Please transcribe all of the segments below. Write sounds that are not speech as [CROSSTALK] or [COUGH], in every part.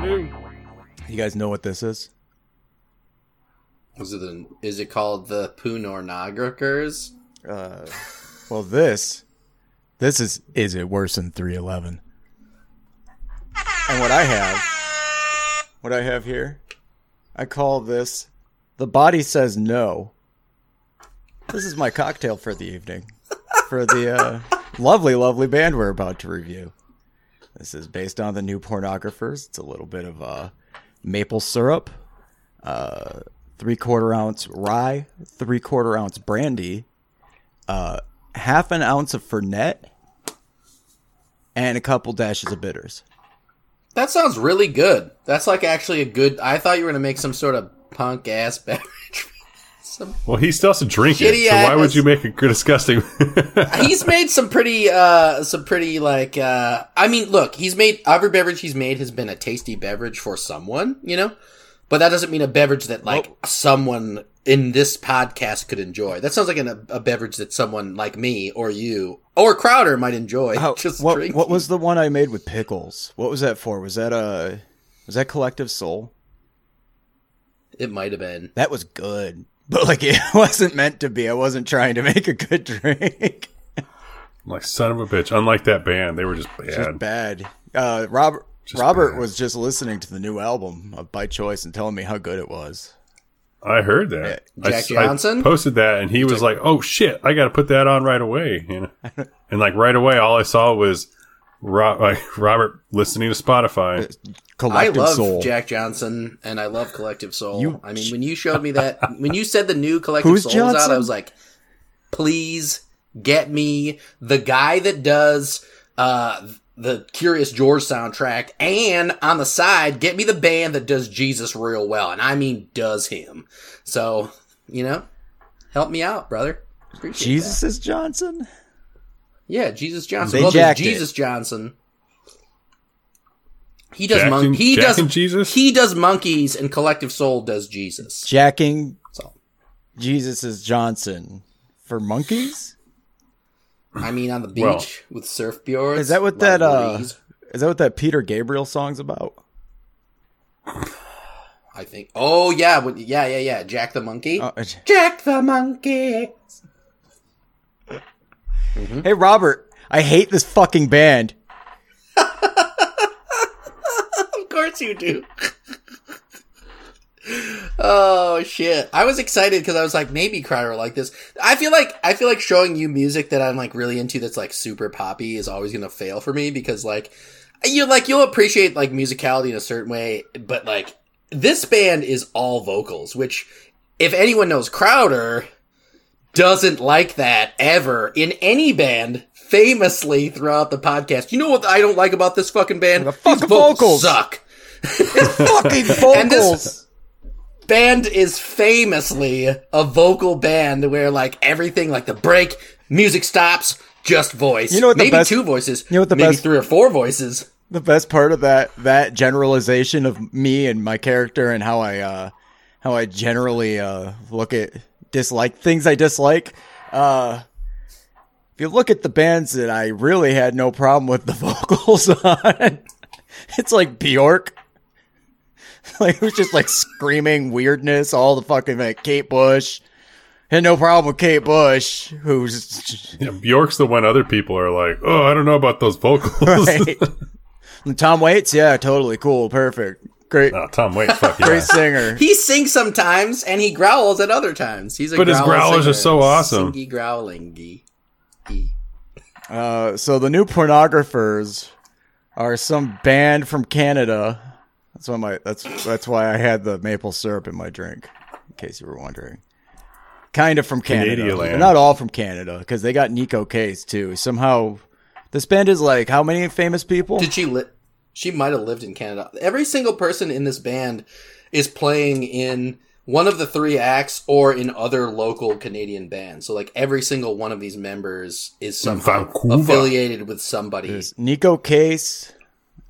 do. You guys know what this is? Is it, an, is it called the Punornagrakers? Uh, well, this, this is is it worse than 311? And what I have, what I have here, I call this, the body says no. This is my cocktail for the evening, for the uh, lovely, lovely band we're about to review. This is based on the new pornographers. It's a little bit of uh, maple syrup, uh, three quarter ounce rye, three quarter ounce brandy, uh, half an ounce of Fernet, and a couple dashes of bitters. That sounds really good. That's like actually a good. I thought you were gonna make some sort of punk ass [LAUGHS] beverage. Some, Well, he still has to drink it, Shitty so why would you make it [LAUGHS] disgusting? [LAUGHS] he's made some pretty, uh, some pretty like. uh I mean, look, he's made every beverage he's made has been a tasty beverage for someone, you know. But that doesn't mean a beverage that like someone in this podcast could enjoy. That sounds like an, a beverage that someone like me or you or Crowder might enjoy. How, [LAUGHS] just what, drinking. what was the one I made with pickles? What was that for? Was that uh was that Collective Soul? It might have been. That was good, but like [LAUGHS] it wasn't meant to be. I wasn't trying to make a good drink. like son of a bitch. Unlike that band, they were just bad. Just bad. Uh, Robert Just Robert bad. was just listening to the new album of by choice and telling me how good it was. I heard that. Yeah, Jack I Johnson? posted that, and he was like, "Oh shit, I got to put that on right away." You know, and like right away, all I saw was Ro- [LAUGHS] like Robert listening to Spotify. I Collective love Soul. Jack Johnson and I love Collective Soul. You- I mean, when you showed me that, [LAUGHS] when you said the new Collective Who's Soul was out, I was like, please get me the guy that does uh, the Curious George soundtrack, and on the side, get me the band that does Jesus real well, and I mean does him. So, you know, help me out, brother. Appreciate Jesus that. is Johnson. Yeah, Jesus Johnson. They well, there's jacked it. Jesus Johnson. He does Jack mon- and- he Jack does and Jesus? He does monkeys and Collective Soul does Jesus. Jacking So Jesus is Johnson for monkeys. I mean on the beach Well- with surfboards. Is that what lot that of uh? breeze, Is that what that Peter Gabriel song's about? I think. Oh yeah, what- yeah, yeah, yeah. Jack the monkey. Uh, Jack the monkey. Mm-hmm. hey Robert, I hate this fucking band. [LAUGHS] Of course you do. [LAUGHS] oh shit! I was excited because I was like, maybe Crowder like this. I feel like I feel like showing you music that I'm like really into that's like super poppy is always gonna fail for me because like you like you'll appreciate like musicality in a certain way, but like this band is all vocals, which if anyone knows Crowder doesn't like that ever in any band. Famously throughout the podcast, you know what I don't like about this fucking band? The fucking These vocals. suck. [LAUGHS] fucking And this- vocals. band is famously a vocal band where like everything like the break music stops just voice You know what the maybe best- two voices you know what the maybe best- three or four voices the best part of that that generalization of me and my character and how I uh how I generally uh look at dislike things I dislike. Uh if you look at the bands that I really had no problem with the [LAUGHS] vocals on it's like Bjork. [LAUGHS] Like it was just like screaming weirdness all the fucking like Kate Bush. Had no problem with Kate Bush who's [LAUGHS] Yeah, Bjork's the one other people are like, "Oh, I don't know about those vocals." right. And Tom Waits? Yeah totally cool. Perfect great oh, Tom Waits, fuck [LAUGHS] yeah. Great singer. he sings sometimes and he growls at other times he's a But his growl growlers are so awesome. Singy growlingy Uh, so the new pornographers are some band from Canada. That's why my that's that's why I had the maple syrup in my drink, in case you were wondering. Kind of from Canada. Canadian. They're not all from Canada because they got Neko Case too. Somehow, this band is like how many famous people? did she li- she might have lived in canada every single person in this band is playing in one of the three acts or in other local Canadian bands. So like every single one of these members is somehow affiliated with somebody. There's Neko Case,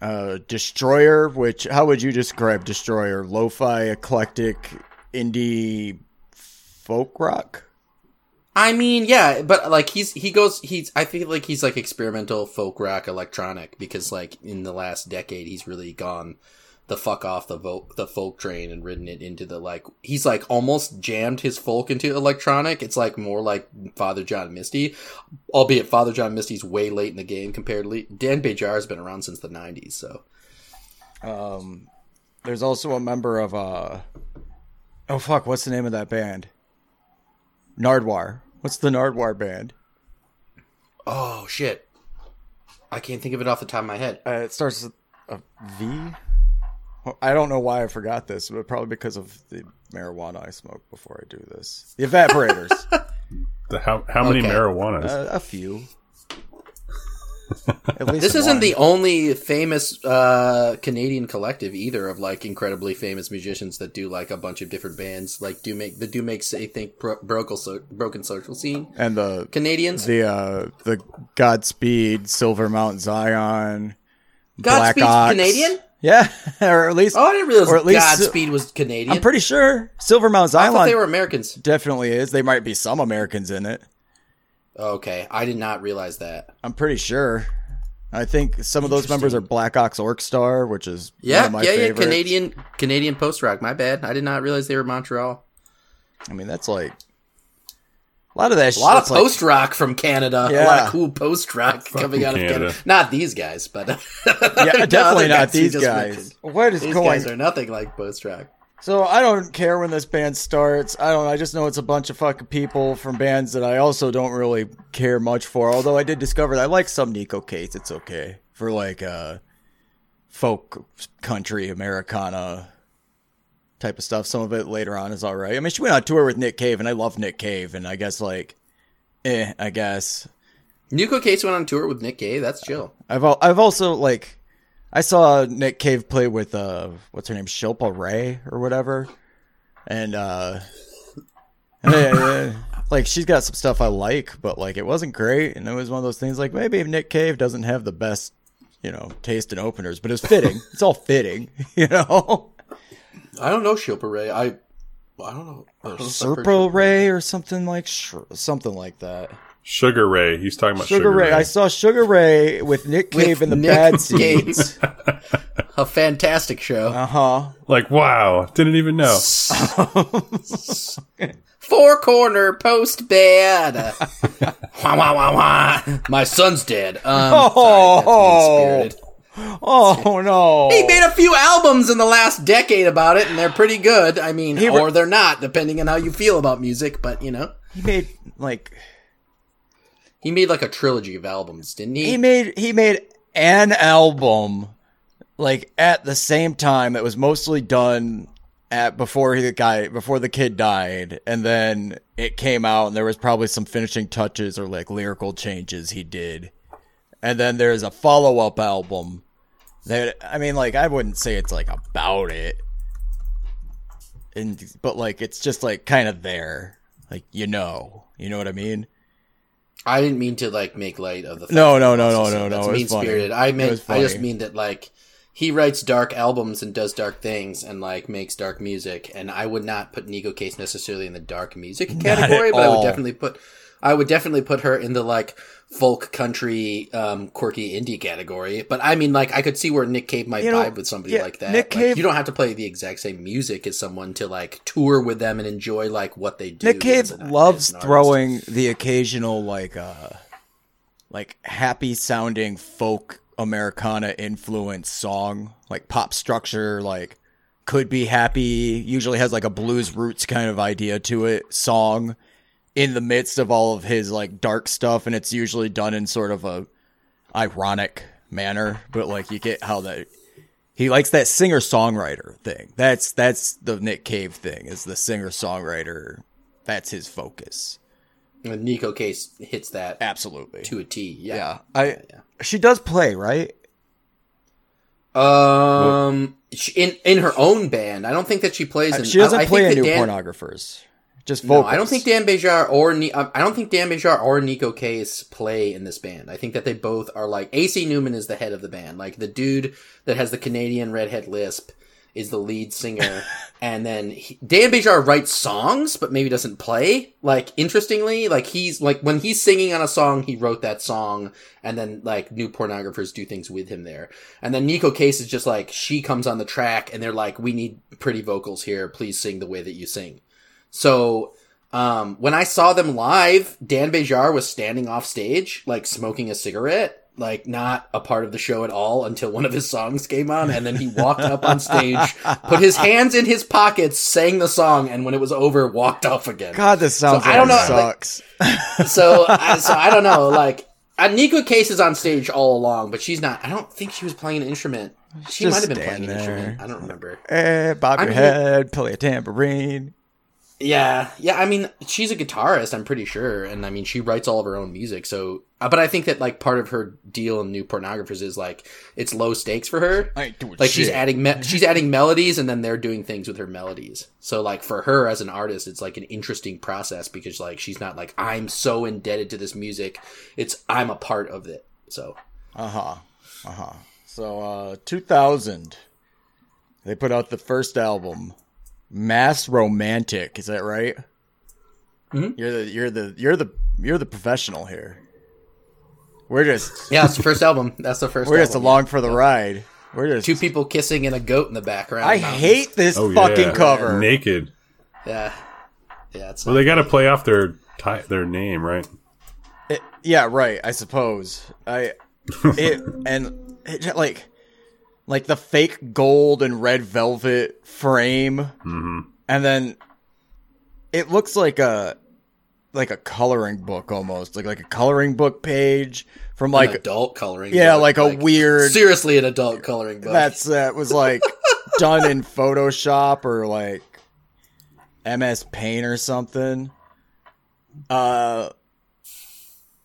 uh, Destroyer. Which how would you describe Destroyer? Lo-fi, eclectic, indie, folk rock. I mean, yeah, but like he's he goes he's I feel like he's like experimental folk rock electronic because like in the last decade he's really gone the fuck off the vo- the folk train and ridden it into the like he's like almost jammed his folk into electronic. It's like more like Father John Misty, albeit Father John Misty's way late in the game comparatively. Dan Bejar has been around since the '90s, so Um, there's also a member of uh, oh fuck, what's the name of that band? Nardwuar. What's the Nardwuar band? oh shit, I can't think of it off the top of my head. Uh, it starts with a V. Well, I don't know why I forgot this, but probably because of the marijuana I smoked before I do this. The evaporators. [LAUGHS] The, how how many Okay. marijuanas? uh, a few. At least This isn't one. the only famous uh, Canadian collective either of like incredibly famous musicians that do like a bunch of different bands. Like do make the do make say think bro- broken so- broken social scene and the Canadians. the uh the Godspeed Silver Mount Zion. Black Godspeed's Ox. Canadian. Yeah, [LAUGHS] or at least Oh, I didn't realize Or at least- Godspeed was Canadian. I'm pretty sure Silver Mount I Zion thought they were Americans. definitely is. They might be some Americans in it. Okay, I did not realize that. I'm pretty sure. I think some of those members are Black Ox Orc Star, which is one Yeah, of my yeah, yeah. Canadian Canadian post rock. My bad. I did not realize they were Montreal. I mean, that's like a lot of that. Shit. A lot of post rock from Canada. A lot Yeah. of cool post rock coming out of Canada. Canada. Not these guys, but yeah, [LAUGHS] definitely other not these guys. mentioned. What is These going? guys are nothing like post rock. So I don't care when this band starts. I don't. I just know it's a bunch of fucking people from bands that I also don't really care much for. Although I did discover that I like some Neko Case. It's okay for like uh folk country Americana type of stuff. Some of it later on is all right. I mean, she went on tour with Nick Cave, and I love Nick Cave, and I guess like, eh, I guess. Neko Case went on tour with Nick Gay. That's chill. I've al- I've also like I saw Nick Cave play with uh what's her name Shilpa Ray or whatever, and uh eh, like she's got some stuff I like, but like it wasn't great, and it was one of those things like maybe Nick Cave doesn't have the best you know taste in openers, but it's fitting. [LAUGHS] it's all fitting, [LAUGHS] you know. I don't know Shilpa Ray. I I don't know. Serpo Ray or something like sh- something like that. Sugar Ray. He's talking about Sugar, Sugar, Ray. I saw Sugar Ray with Nick With Cave in the Nick bad Cave. seats. [LAUGHS] A fantastic show. Uh huh. Like wow, didn't even know. [LAUGHS] Four corner post bed. [LAUGHS] wah, wah, wah, wah. My son's dead. Um, sorry, that's. Oh no! He made a few albums in the last decade about it, and they're pretty good. I mean, re- or they're not, depending on how you feel about music. But you know, He made like he made like a trilogy of albums, didn't he? he made he made an album like at the same time that was mostly done at before he the guy before the kid died. And then it came out and there was probably some finishing touches or like lyrical changes he did. And then there's a follow-up album that i mean like i wouldn't say it's like about it. And but like it's just like kind of there. Like you know. You know what i mean I didn't mean to like make light of the. No, no, no, no, no, no, That's mean spirited. I meant. I just mean that like he writes dark albums and does dark things and like makes dark music. And I would not put Neko Case necessarily in the dark music category, but I would definitely put. I would definitely put her in the like folk country um quirky indie category but i mean like i could see where nick cave might You know, vibe with somebody yeah, like that. Nick Like, Cave- you don't have to play the exact same music as someone to like tour with them and enjoy like what they do. Nick Cave loves artist. throwing the occasional like uh like happy sounding folk Americana influence song, like pop structure, like could be happy, usually has like a blues roots kind of idea to it, song in the midst of all of his like dark stuff and it's usually done in sort of a ironic manner, but like you get how that he likes that singer songwriter thing. That's that's the Nick Cave thing. Is the singer songwriter? That's his focus. And Neko Case hits that Absolutely. to a t yeah Yeah. I. She does play right. Um, she- in in her own band, I don't think that she plays. In, Uh, She doesn't I, I play think in New Dan, Pornographers. Just No. I don't think Dan Bejar or uh, I don't think Dan Bejar or Neko Case play in this band. I think that they both are like AC Newman is the head of the band, like the dude that has the Canadian redhead lisp is the lead singer, [LAUGHS] and then he, Dan Bejar writes songs, but maybe doesn't play. Like interestingly, like he's like when he's singing on a song, he wrote that song, and then like new pornographers do things with him there. And then Neko Case is just like she comes on the track, and they're like, "We need pretty vocals here. Please sing the way that you sing." So um, when I saw them live, Dan Bejar was standing off stage, like smoking a cigarette, like not a part of the show at all until one of his songs came on, and then he walked up on stage, put his hands in his pockets, sang the song, and when it was over, walked off again. God, this sounds So, like I don't know, sucks. [LAUGHS] So, I, so I don't know, like. Uh, Neko Case is on stage all along, but she's not. I don't think she was playing an instrument. She might have been playing stand an instrument. I don't remember. eh, bob I your mean- head, play a tambourine. Yeah, yeah. I mean, she's a guitarist. I'm pretty sure, and I mean, she writes all of her own music. So, uh, but I think that like part of her deal in New Pornographers is like it's low stakes for her. I ain't doing Like she's adding me- [LAUGHS] she's adding melodies, and then they're doing things with her melodies. So, like for her as an artist, it's like an interesting process because like she's not like I'm so indebted to this music. It's I'm a part of it. So, Uh huh. Uh huh. So, uh, 2000, they put out the first album, Mass Romantic. Is that right? Mhm. You're the you're the you're the you're the professional here. We're just yeah, it's the first album. That's the 1st [LAUGHS] we're just album, along for the ride. We're just. Two people kissing and a goat in the background. I Mountains. hate this Oh fucking yeah, cover. naked. Yeah, yeah. It's Well, they got to play off their ti- their name, right? It- yeah, right. I suppose I [LAUGHS] it and it, like like the fake gold and red velvet frame, Mm-hmm. and then it looks like a like a coloring book almost, like like a coloring book page from like like adult coloring. yeah, book, like a weird seriously an adult coloring book. that's that was like [LAUGHS] done in Photoshop or like MS Paint or something. Uh,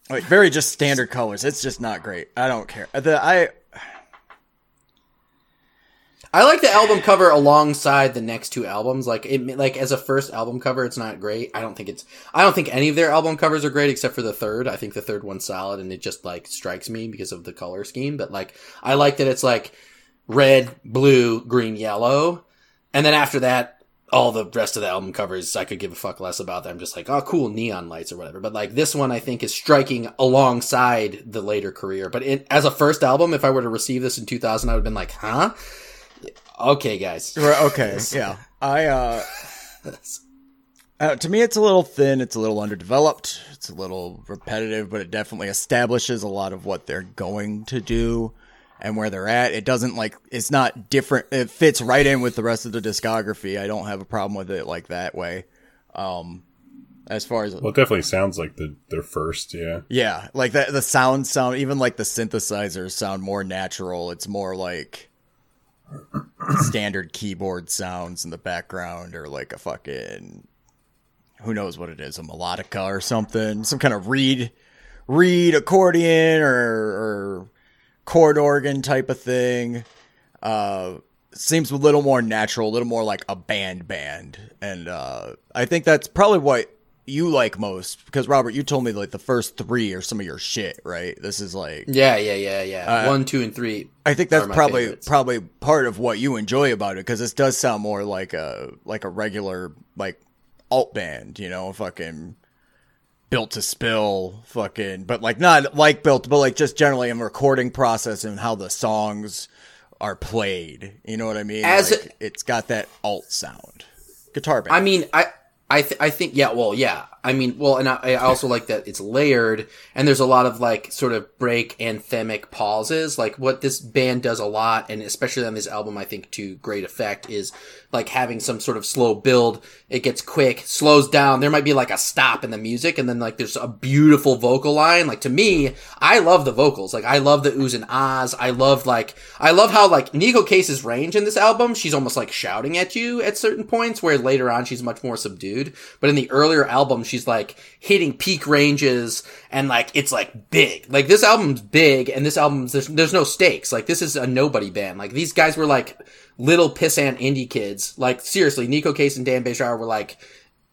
like very just standard colors. It's just not great. I don't care. The I I like the album cover alongside the next two albums. Like it, like as a first album cover, it's not great. I don't think it's. I don't think any of their album covers are great except for the third. I think the third one's solid, and it just like strikes me because of the color scheme. But like, I like that it's like red, blue, green, yellow, and then after that, all the rest of the album covers, I could give a fuck less about. Them. I'm just like, oh, cool, neon lights or whatever. But like this one, I think is striking alongside the later career. But it, as a first album, if I were to receive this in 2000, I would have been like, huh. Okay, guys. Right, okay, [LAUGHS] yeah. I uh, uh, to me, it's a little thin. It's a little underdeveloped. It's a little repetitive, but it definitely establishes a lot of what they're going to do and where they're at. It doesn't like it's not different. It fits right in with the rest of the discography. I don't have a problem with it like that way. Um, as far as Well, it definitely sounds like the their first. Yeah. yeah, like that the sound sound even like the synthesizers sound more natural. It's more like standard keyboard sounds in the background or like a fucking who knows what it is, a melodica or something, some kind of reed reed accordion or or chord organ type of thing. Uh seems a little more natural, a little more like a band band. And uh I think that's probably what you like most because Robert, you told me like the first 3 are some of your shit, right? This is like Yeah, yeah, yeah, yeah. Uh, One, two, and three. I think that's probably favorites. probably part of what you enjoy about it because this does sound more like a like a regular like alt band, you know, fucking built to spill, fucking, but like not like built, but like just generally in recording process and how the songs are played. You know what I mean? As like, it- it's got that alt sound, guitar band. I mean, I, I, th- I think, yeah, well, yeah. I mean, well, and I, I also like that it's layered, and there's a lot of like sort of break anthemic pauses. Like what this band does a lot, and especially on this album, I think to great effect is like having some sort of slow build. It gets quick, slows down. There might be like a stop in the music, and then like there's a beautiful vocal line. Like to me, I love the vocals. Like I love the oohs and ahs. I love like I love how like Neko Case's range in this album. She's almost like shouting at you at certain points, where later on she's much more subdued. But in the earlier album, she's like hitting peak ranges and like it's like big. Like this album's big, and this album's there's there's no stakes. Like this is a nobody band. Like these guys were like little pissant indie kids. Like seriously, Neko Case and Dan Bejar were like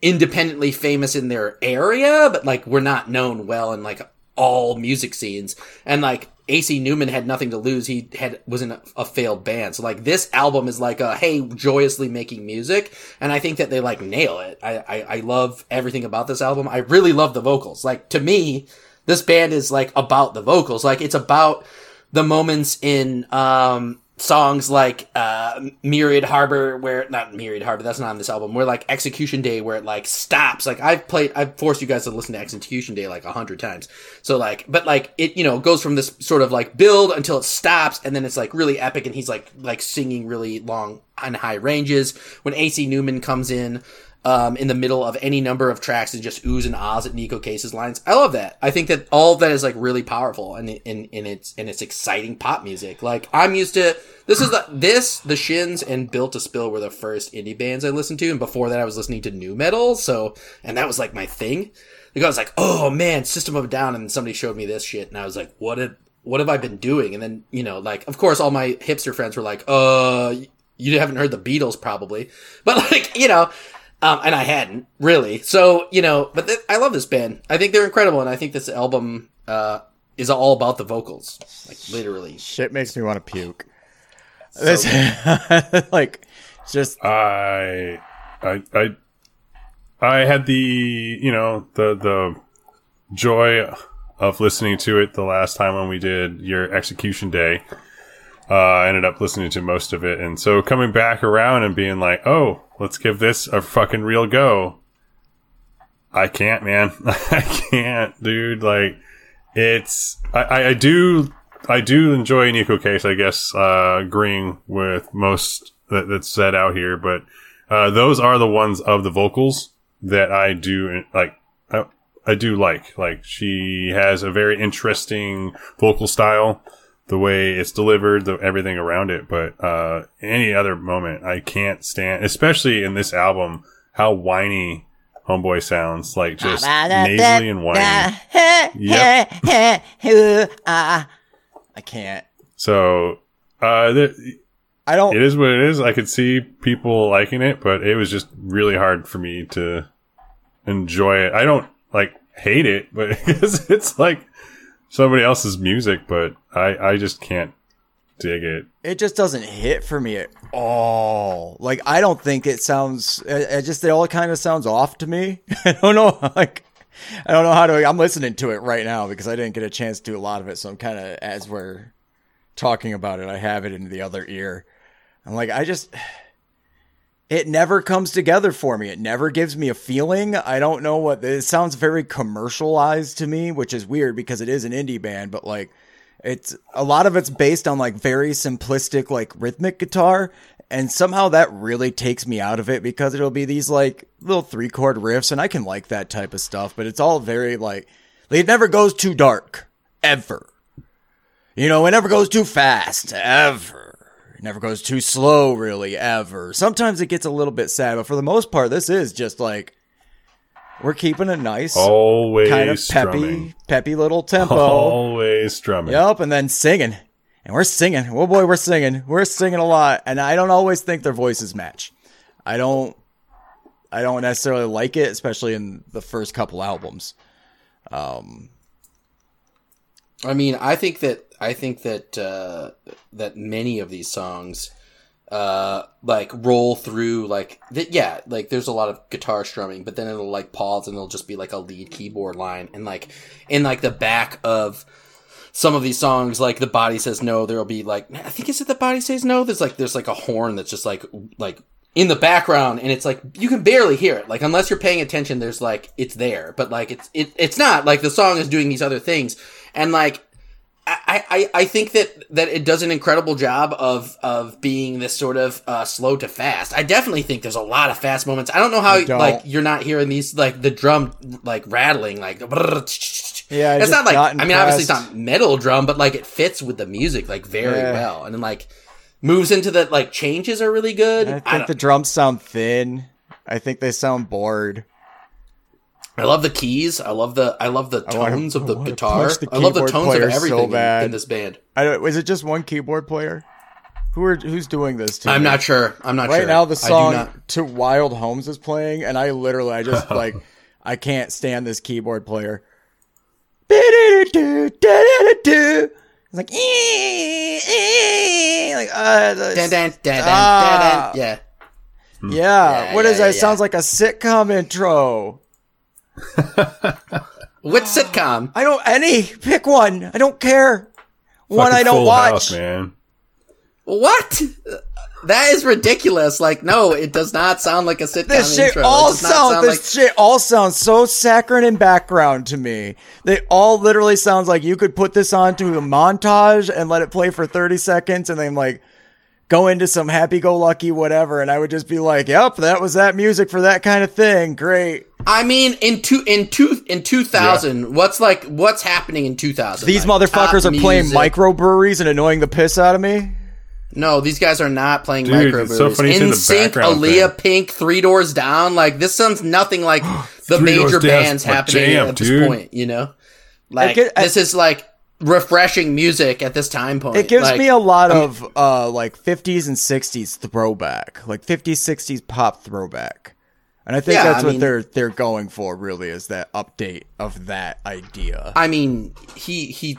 independently famous in their area, but like were not known well in like all music scenes. And like AC Newman had nothing to lose. He had was in a, a, failed band. So like this album is like a hey, joyously making music, and I think that they like nail it. I, I I love everything about this album. I really love the vocals. Like to me, this band is like about the vocals. Like it's about the moments in um songs like uh Myriad Harbor where not Myriad Harbor that's not on this album where like Execution Day where it like stops. Like I've played I've forced you guys to listen to Execution Day like a hundred times. So like but like it you know goes from this sort of like build until it stops and then it's like really epic and he's like like singing really long and high ranges. When AC Newman comes in um, in the middle of any number of tracks and just oohs and ahs at Neko Case's lines. I love that. I think that all of that is like really powerful and in, in, its in its exciting pop music. Like I'm used to this is the this the Shins and Built to Spill were the first indie bands I listened to, and before that I was listening to new metal. So and that was like my thing. Like I was like, oh man, System of a Down, and somebody showed me this shit, and I was like, what did what have I been doing? And then you know, like of course all my hipster friends were like, uh. You haven't heard the Beatles, probably, but [LAUGHS] like you know, um, and I hadn't really. So you know, but th- I love this band. I think they're incredible, and I think this album uh, is all about the vocals, like literally. Shit makes me want to puke. So this, [LAUGHS] like, just I, I, I, I had the you know the the joy of listening to it the last time when we did your execution day. Uh, I ended up listening to most of it, and so coming back around and being like, "Oh, let's give this a fucking real go." I can't, man. [LAUGHS] I can't, dude. Like, it's I, I do I do enjoy Neko Case. I guess uh, agreeing with most that, that's said out here, but uh, those are the ones of the vocals that I do like. I, I do like like she has a very interesting vocal style the way it's delivered, the everything around it. But uh, any other moment, I can't stand, especially in this album, how whiny Homeboy sounds like just nasally and whiny. yep. [LAUGHS] I can't. So, uh, I don't. It is what it is. I could see people liking it, but it was just really hard for me to enjoy it. I don't like hate it, but [LAUGHS] it's like somebody else's music, but I, I just can't dig it. It just doesn't hit for me at all. Like I don't think it sounds. It just it all kind of sounds off to me. [LAUGHS] I don't know. Like I don't know how to. I'm listening to it right now because I didn't get a chance to do a lot of it. So I'm kind of as we're talking about it, I have it in the other ear. I'm like, I just. It never comes together for me. It never gives me a feeling. I don't know what it sounds very commercialized to me, which is weird because it is an indie band, but like it's a lot of it's based on like very simplistic like rhythmic guitar and somehow that really takes me out of it because it'll be these like little three chord riffs and I can like that type of stuff but it's all very like it never goes too dark ever you know it never goes too fast ever never goes too slow really ever sometimes it gets a little bit sad but for the most part this is just like we're keeping a nice, always kind of peppy, strumming. peppy little tempo. Always strumming. Yep, and then singing, and we're singing. Oh boy, we're singing. We're singing a lot, and I don't always think their voices match. I don't. I don't necessarily like it, especially in the first couple albums. Um, I mean, I think that I think that uh, that many of these songs uh like roll through like th- yeah like there's a lot of guitar strumming but then it'll like pause and it'll just be like a lead keyboard line. And like in like the back of some of these songs like the body says no there'll be like i think is it the body says no? There's like there's like a horn that's just like like in the background and it's like you can barely hear it. Like unless you're paying attention there's like it's there. But like it's it, it's not. Like the song is doing these other things. And like I, I, I think that, that it does an incredible job of, of being this sort of, uh, slow to fast. I definitely think there's a lot of fast moments. I don't know how, don't. like, you're not hearing these, like, the drum, like, rattling, like, [LAUGHS] Yeah, it's not like, not I mean, obviously it's not metal drum, but, like, it fits with the music, like, very Yeah. well. And then, like, moves into the, like, changes are really good. I I, think don't- the drums sound thin. I think they sound bored. I love the keys. I love the, I love the wanna- tones of the guitar. the I love the tones of so everything in, in this band. I don't, is it just one keyboard player? Who are who's doing this? To I'm me? not sure. I'm not sure. right sure. now the song not- to wild homes is playing and i literally i just [LAUGHS] like i can't stand this keyboard player. It's like, "Eh, eh," like, uh, Dun, dun, dun, Ah. Yeah. yeah. Yeah, What yeah, is that? yeah. Sounds like a sitcom intro. [LAUGHS] What ah. sitcom? I don't any pick one. I don't care. One Fucking I don't Full watch. House, man. What? That is ridiculous. Like, no, it does not sound like a sitcom This shit intro. all it does not sounds. sound This shit all sounds so saccharine in background to me. They all literally sounds like you could put this onto a montage and let it play for thirty seconds, and then like go into some happy-go-lucky whatever, and I would just be like, "Yep, that was that music for that kind of thing. Great." I mean, in two in two in two thousand, what's like what's happening in two thousand? These motherfuckers are playing microbreweries and annoying the piss out of me. No, these guys are not playing Dude, microbreweries. so funny In the sync, background Aaliyah, thing. Pink, Three Doors Down. Like this sounds nothing like [GASPS] the major bands happening jam, at this dude. point. You know, like get- I- this is like refreshing music at this time point. It gives Like, me a lot of uh like 50s and 60s throwback, like 50s 60s pop throwback. And I think Yeah, that's I what mean- they're they're going for really is that update of that idea. I mean, he he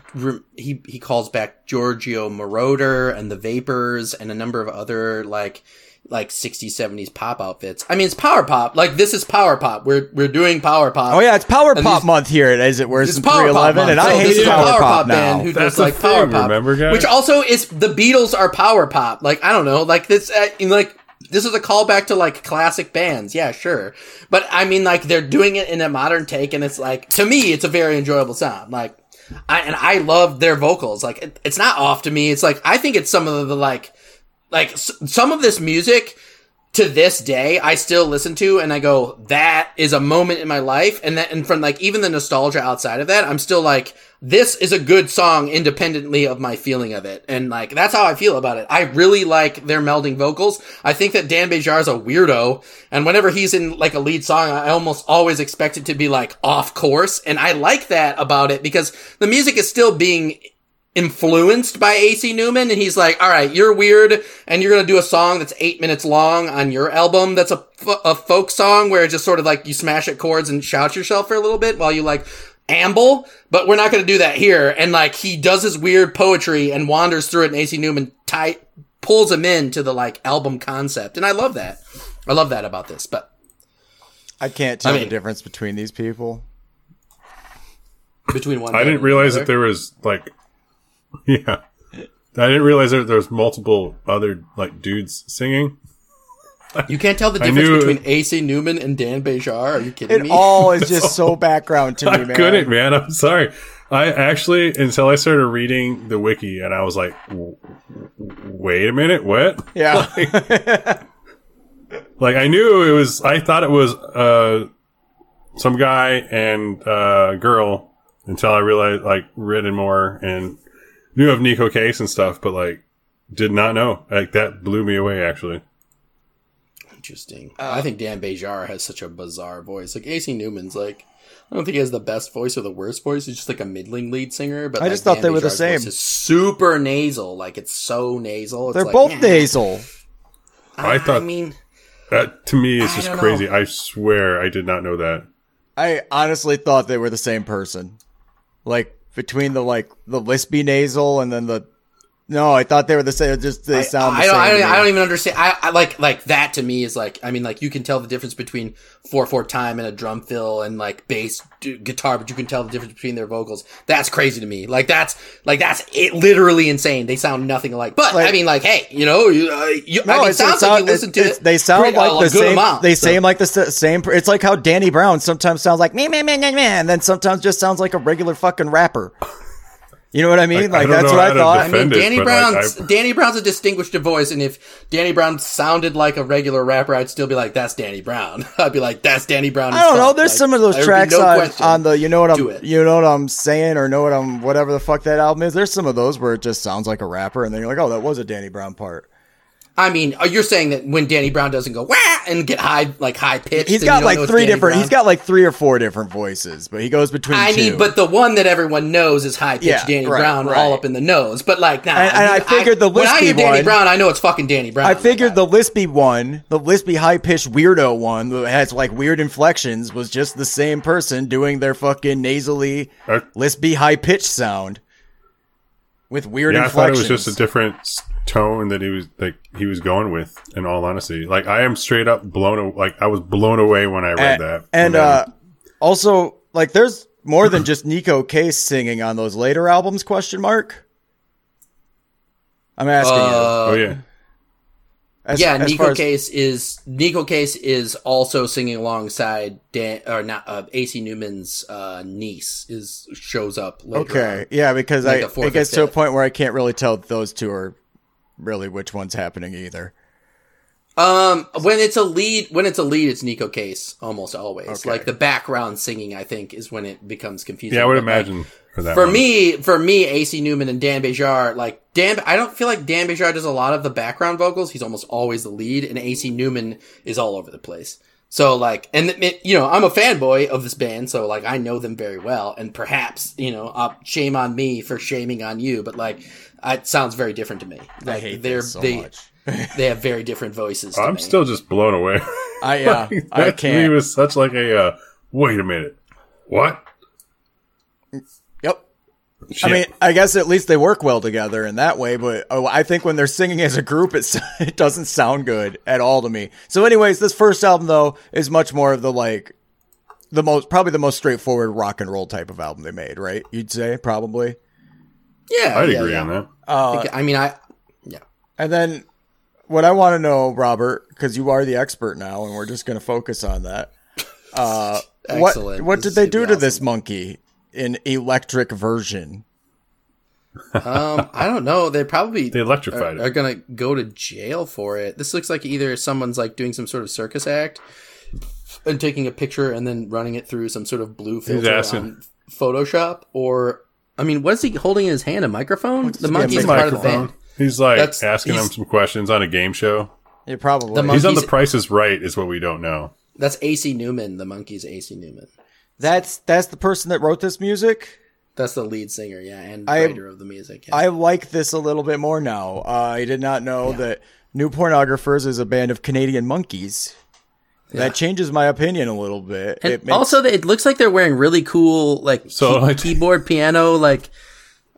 he he calls back Giorgio Moroder and the Vapors and a number of other like like 60s 70s pop outfits. I mean, it's power pop. Like this is power pop. We're we're doing power pop. Oh yeah, it's Power And Pop these- month here, as it were It's in power 311, month. and I hate this is a Power, power Pop, now. band who That's does like a power pop. remember, guys? Which also is the Beatles are power pop. Like I don't know, like this, uh, like this is a callback to like classic bands. Yeah, sure, but I mean, like they're doing it in a modern take, and it's like to me, it's a very enjoyable sound. Like. I, and I love their vocals. Like, it, it's not off to me. It's like, I think it's some of the, like, like s- some of this music to this day I still listen to and I go that is a moment in my life. And that and from like even the nostalgia outside of that I'm still like this is a good song independently of my feeling of it. And like that's how I feel about it. I really like their melding vocals. I think that Dan Bejar is a weirdo and whenever he's in like a lead song I almost always expect it to be like off course. And I like that about it because the music is still being influenced by AC Newman and he's like, all right, you're weird and you're going to do a song that's eight minutes long on your album. That's a, f- a folk song where it's just sort of like you smash at chords and shout yourself for a little bit while you like amble, but we're not going to do that here. And like he does his weird poetry and wanders through it and AC Newman tight pulls him into the like album concept. And I love that. I love that about this, but I can't tell I mean- the difference between these people. between one, I didn't realize that there was like, [LAUGHS] yeah, I didn't realize that there was multiple other like dudes singing. you can't tell the difference knew- between AC Newman and Dan Bejar. Are you kidding It me? It all is [LAUGHS] just so background to me, I couldn't, man. I'm sorry. I actually until I started reading the wiki and I was like, "W- wait a minute, what? Yeah. [LAUGHS] Like I knew it was. I thought it was uh some guy and uh girl until I realized like read in more and knew of Neko Case and stuff, but like did not know. Like that blew me away actually. Interesting. I think Dan Bejar has such a bizarre voice. Like AC Newman's like I don't think he has the best voice or the worst voice. He's just like a middling lead singer. But I like, just thought Dan they were the same. voice is super nasal. Like it's so nasal. It's They're like, both eh. nasal. I I thought- I mean, That to me is just don't crazy. know. I swear I did not know that. I honestly thought they were the same person. Like between the like the lispy nasal and then the no, I thought they were the same. Just they sound. I, the don't, same I, don't. I don't even understand. I, I like like that to me is like I mean like you can tell the difference between four four time and a drum fill and like bass d- guitar, but you can tell the difference between their vocals. That's crazy to me. Like that's like that's it, literally insane. They sound nothing alike. But Like- I mean like hey, you know, you, uh, you I No, mean, it sounds like you listen to it. They sound pretty- like the good same. amount, they so. seem like the same. It's like how Danny Brown sometimes sounds like me, me, me, me, me, and then sometimes just sounds like a regular fucking rapper. You know what I mean? Like, I Like don't that's know what how I thought. I mean, defend it, Danny like, Brown's I- Danny Brown's a distinguished voice, and if Danny Brown sounded like a regular rapper, I'd still be like, "That's Danny Brown." [LAUGHS] I'd be like, "That's Danny Brown." I don't know. There's Like, some of those there would be tracks no on, on the you know what I'm you know what I'm saying or know what I'm whatever the fuck that album is. There's some of those where it just sounds like a rapper, and then you're like, oh, that was a Danny Brown part. I mean, you're saying that when Danny Brown doesn't go wah and get high, like high pitched? He's got like three different. He's got like three or four different voices, but he goes between. I two. mean, but the one that everyone knows is high pitched Yeah, Danny right, Brown, right. all up in the nose. But like, nah, And- and I figured the when I hear Danny one- Brown, I know it's fucking Danny Brown. I figured the lispy one, the lispy high pitched weirdo one that has like weird inflections, was just the same person doing their fucking nasally Uh, lispy high pitched sound with weird yeah, I thought it was just a different s- tone that he was like he was going with. In all honesty, like I am straight up blown. Like I was blown away when I read and, that. and then- uh, also, like, there's more than just Neko Case singing on those later albums? Question mark. I'm asking you. oh yeah, As- yeah, as Nico as- Case is Neko Case is also singing alongside Dan or not uh, AC Newman's uh, niece is shows up later. Okay, on. yeah, because Like I it gets to a point where I can't really tell if those two are really which one's happening either. Um, when it's a lead, when it's a lead, it's Neko Case almost always. Okay. Like the background singing, I think, is when it becomes confusing. yeah. I would But, like, imagine for that. for me, for me, AC Newman and Dan Bejar, like Dan, I don't feel like Dan Bejar does a lot of the background vocals. He's almost always the lead, and AC Newman is all over the place. So like, and it, you know, I'm a fanboy of this band, so like, I know them very well, and perhaps you know, uh, shame on me for shaming on you, but like, it sounds very different to me. Like, I hate they're this so they much. [LAUGHS] they have very different voices. To I'm me. still just blown away. I yeah, [LAUGHS] Like, I that to me can't. was such like a uh, wait a minute, what? Yep. Shit. I mean, I guess at least they work well together in that way, but oh, I think when they're singing as a group, it's, [LAUGHS] it doesn't sound good at all to me. So, anyways, this first album though is much more of the like the most probably the most straightforward rock and roll type of album they made, right? You'd say probably. Yeah, I'd yeah, agree yeah. on that. Uh, I think- I mean, I yeah. And then what I want to know, Robert, because you are the expert now, and we're just going to focus on that. Uh, [LAUGHS] what Excellent. what This did they do be to awesome. this monkey in electric version? Um, I don't know. They probably They electrified are, it. are gonna go to jail for it. This looks like either someone's like doing some sort of circus act and taking a picture and then running it through some sort of blue filter on Photoshop, or I mean, what is he holding in his hand? A microphone? The monkey's it's part of the Microphone. band. He's like That's- asking him some questions on a game show. Yeah, probably. The mon- He's on the Monkeys- Price is Right, is what we don't know. That's AC Newman. The monkey's AC Newman. that's that's the person that wrote this music. That's the lead singer, yeah, and I- writer of the music. Yeah. I like this a little bit more now. Uh, I did not know that New Pornographers is a band of Canadian monkeys. That changes my opinion a little bit. and it makes, also, it looks like they're wearing really cool, like So, key- like- keyboard, piano, like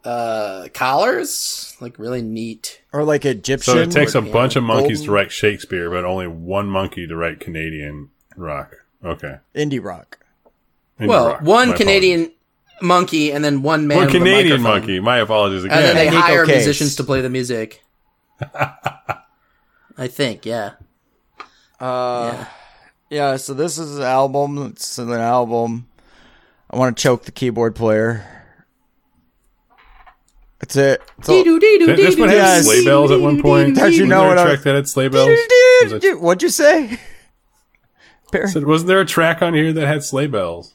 uh collars, like really neat. or like Egyptian. So it takes a Piano. bunch of monkeys Golden- to write Shakespeare, but only one monkey to write Canadian rock. Okay. indie rock. Indie well, rock. one My Canadian monkey and then one man apologies. with One a Canadian monkey. My apologies again. and then again. they Nico hire Case. musicians to play the music. [LAUGHS] I think, yeah. Uh, yeah. Yeah, so this is an album. It's an album. I want to choke the keyboard player. That's it. That's all- Did this one have Yes. sleigh bells at one point? How'd you know what a I track was- that had sleigh bells? Was it- What'd you say? [LAUGHS] Perry? said, wasn't there a track on here that had sleigh bells?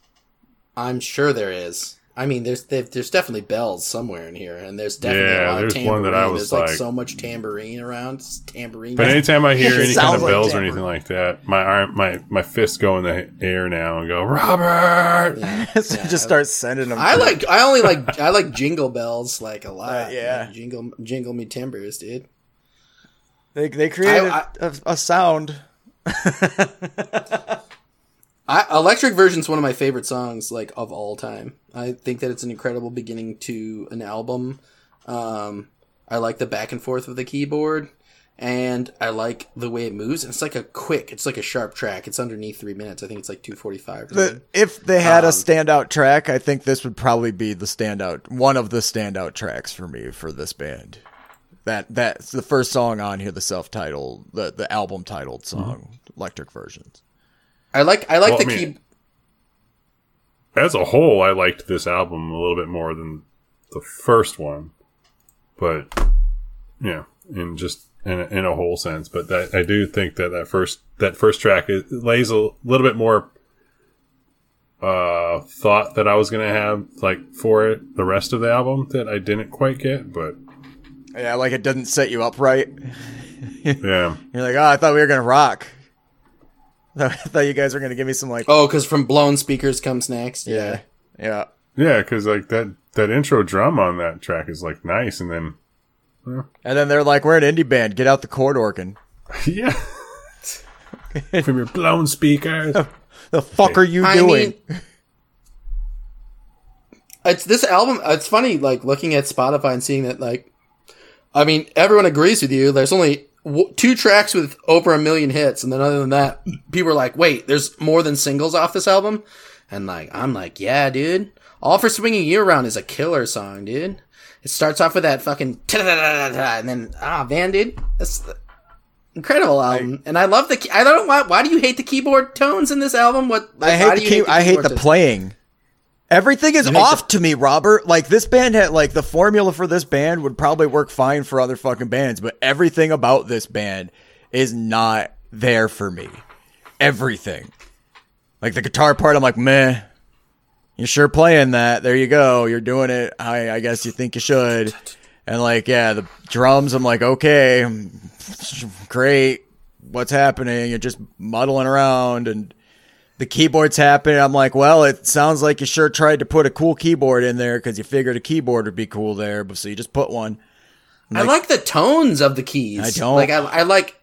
I'm sure there is. I mean, there's there's definitely bells somewhere in here, and there's definitely Yeah, a lot there's of one tambourine. that I was there's like, like- so much tambourine around. It's tambourine. But anytime I hear any kind of like bells or anything like that, my arm, my my fists go in the air now and go, Robert. [LAUGHS] So just start sending them. I like I only like [LAUGHS] I like jingle bells like a lot. Uh, yeah. Like, jingle jingle me timbers, dude. They they created I- a, a sound. [LAUGHS] I, Electric Version's is one of my favorite songs, like of all time. I think that it's an incredible beginning to an album. Um, I like the back and forth of the keyboard, and I like the way it moves. And it's like a quick, it's like a sharp track. It's underneath three minutes. I think it's like two forty five. The, if they had Um, a standout track, I think this would probably be the standout, one of the standout tracks for me for this band. That that's the first song on here, the self-titled, the the album titled song, Electric Versions. I like I like Well, the I mean- key. As a whole, I liked this album a little bit more than the first one, but yeah, in just in a, in a whole sense. But that I do think that that first that first track is, lays a little bit more uh thought that I was gonna have like for it the rest of the album that I didn't quite get, but Yeah, like it doesn't set you up right. [LAUGHS] Yeah. You're like, oh, I thought we were gonna rock. [LAUGHS] I thought you guys were gonna give me some like, Oh, because from blown speakers comes next. yeah, yeah. Yeah, because like that that intro drum on that track is like nice, and then And then they're like, we're an indie band. Get out the chord organ. [LAUGHS] yeah, [LAUGHS] from your blown speakers. The fuck are you I doing? mean, it's this album. It's funny, like looking at Spotify and seeing that, like, I mean, everyone agrees with you. There's only w- two tracks with over a million hits, and then other than that, people are like, "Wait, there's more than singles off this album," and like, I'm like, "Yeah, dude." All for swinging you around is a killer song, dude. It starts off with that fucking and then ah, man, dude, that's the incredible album, and I love the. I don't know why. Why do you hate the keyboard tones in this album? What I hate the key- I hate the tones? playing. Everything is off to me, Robert. Like this band had like the formula for this band would probably work fine for other fucking bands, but everything about this band is not there for me. Everything. Like the guitar part, I'm like, meh. You're sure playing that. There you go. You're doing it. I, I guess you think you should. And like, yeah, the drums, I'm like, okay, great. What's happening? You're just muddling around and the keyboard's happening. I'm like, well, it sounds like you sure tried to put a cool keyboard in there because you figured a keyboard would be cool there. But so you just put one. I like the tones of the keys. I don't. like. I, I like.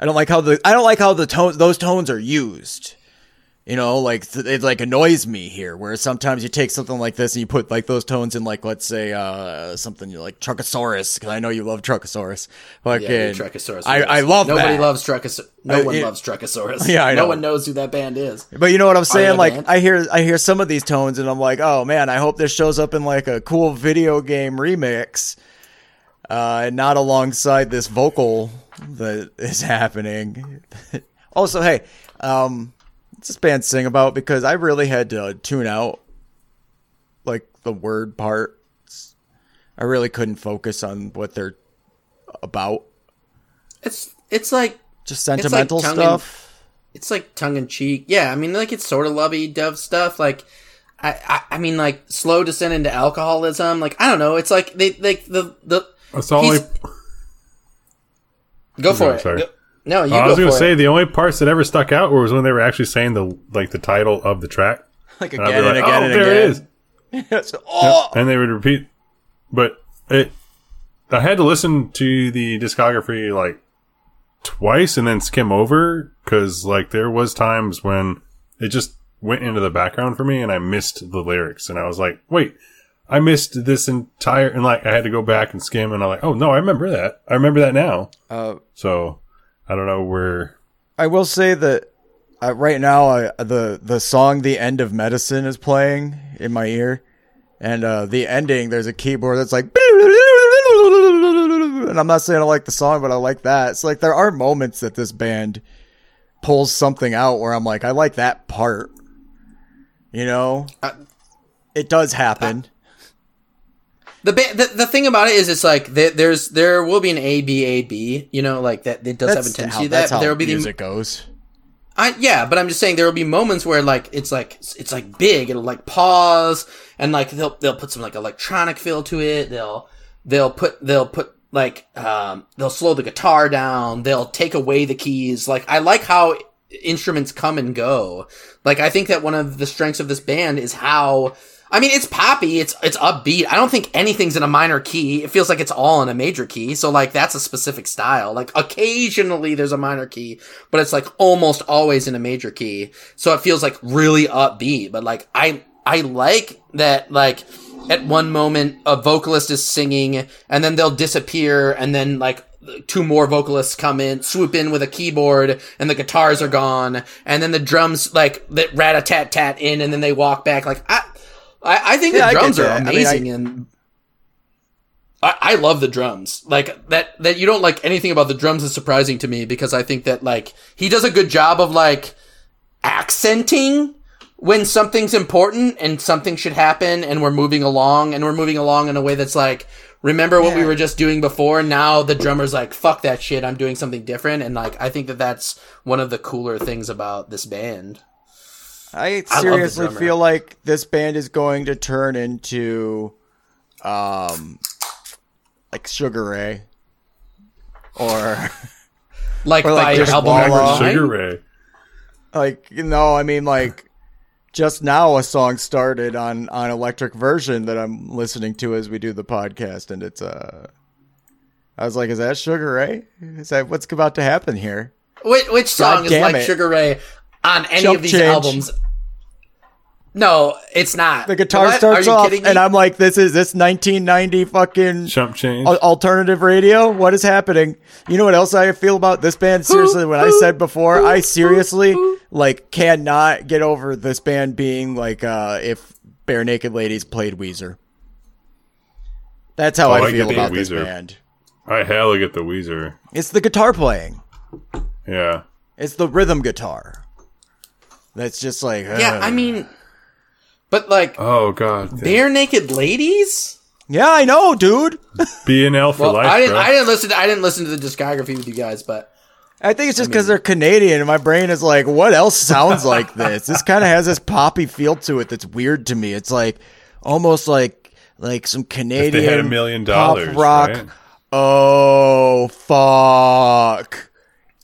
I don't like how the I don't like how the tones those tones are used. You know, like th- it like annoys me here. Where sometimes you take something like this and you put like those tones in like let's say uh something like Truckasaurus because I know you love Truckasaurus. Fucking, Yeah, Truckasaurus. I. I love Nobody that. loves Truckasaurus. No Uh, one it- loves Truckasaurus. [LAUGHS] Yeah, I know. No one knows who that band is. But you know what I'm saying? like man. I hear I hear some of these tones and I'm like, oh man, I hope this shows up in like a cool video game remix, uh, and not alongside this vocal that is happening. [LAUGHS] also, hey, um, this band sing about? Because I really had to tune out like the word parts. I really couldn't focus on what they're about. It's it's like Just like sentimental tongue in- stuff. it's like tongue in cheek. Yeah, I mean, like it's sort of lovey dove stuff. Like, I, I I mean, like slow descent into alcoholism. Like I don't know. It's like they like the the. That's the only. He's- Go for Sorry, it. sorry. Go- no, you I go was gonna say it. the only parts that ever stuck out was when they were actually saying the like the title of the track. [LAUGHS] Like I'd again and like, again oh, and there it again. is. [LAUGHS] It's- oh! and they would repeat. But it, I had to listen to the discography like twice and then skim over because like there was times when it just went into the background for me and I missed the lyrics and I was like, wait, I missed this entire and like I had to go back and skim and I'm like, oh no, I remember that. I remember that now. Uh, So I don't know where. I will say that uh, right now, I, the the song "The End of Medicine" is playing in my ear, and uh, the ending there's a keyboard that's like, [LAUGHS] and I'm not saying I like the song, but I like that. It's like there are moments that this band pulls something out where I'm like, I like that part. You know, Uh, it does happen. The, ba- the the thing about it is, it's like there, there's there will be an A B A B. You know, like that. It does have that's how, to that's that how but there will be the music goes. I yeah, but I'm just saying there will be moments where like it's like it's like big. It'll like pause and like they'll they'll put some like electronic feel to it. They'll they'll put they'll put like um they'll slow the guitar down. They'll take away the keys. Like I like how instruments come and go. Like I think that one of the strengths of this band is how I mean it's poppy, it's it's upbeat. I don't think anything's in a minor key. It feels like it's all in a major key. So like that's a specific style. Like occasionally there's a minor key, but it's like almost always in a major key. So it feels like really upbeat, but like I I like that like at one moment a vocalist is singing and then they'll disappear and then like two more vocalists come in, swoop in with a keyboard, and the guitars are gone, and then the drums like that rat a tat tat in, and then they walk back. Like I, I, I think Yeah, the drums are that. I mean, amazing, and I, I love the drums. Like that that you don't like anything about the drums is surprising to me because I think that like he does a good job of like accenting when something's important and something should happen and we're moving along and we're moving along in a way that's like remember what we were just doing before? Now the drummer's like fuck that shit. I'm doing something different. And like i think that that's one of the cooler things about this band I seriously drummer. feel like this band is going to turn into, um, like Sugar Ray. or [LAUGHS] Like, Or, like, by just album Walla. number Walla. nine? Sugar Ray. like you know, I mean, like just now a song started on on Electric Version that I'm listening to as we do the podcast, and it's uh, I was like, is that Sugar Ray? Is that what's about to happen here? Which, which song God is damn like it. Sugar Ray on any Jump of these change. albums? No, it's not. The guitar What? Are starts you off, kidding me? and I'm like, this is this 1990 fucking Chump change. alternative radio. What is happening? You know what else I feel about this band? Seriously, when I said before, I seriously like cannot get over this band being like uh if Barenaked Ladies played Weezer. That's how Oh, I I feel get about this band. I hella get the Weezer. It's the guitar playing. Yeah. It's the rhythm guitar. That's just like yeah. I mean, but like Oh god. bare naked ladies. yeah, I know, dude. [LAUGHS] B and L for Well, life, I didn't. bro. I didn't listen. To, I didn't listen to the discography with you guys, but I think it's just because they're Canadian, and my brain is like, what else sounds like [LAUGHS] this? This kind of has this poppy feel to it that's weird to me. It's like almost like like some Canadian they had a million pop dollars, rock. right? Oh fuck!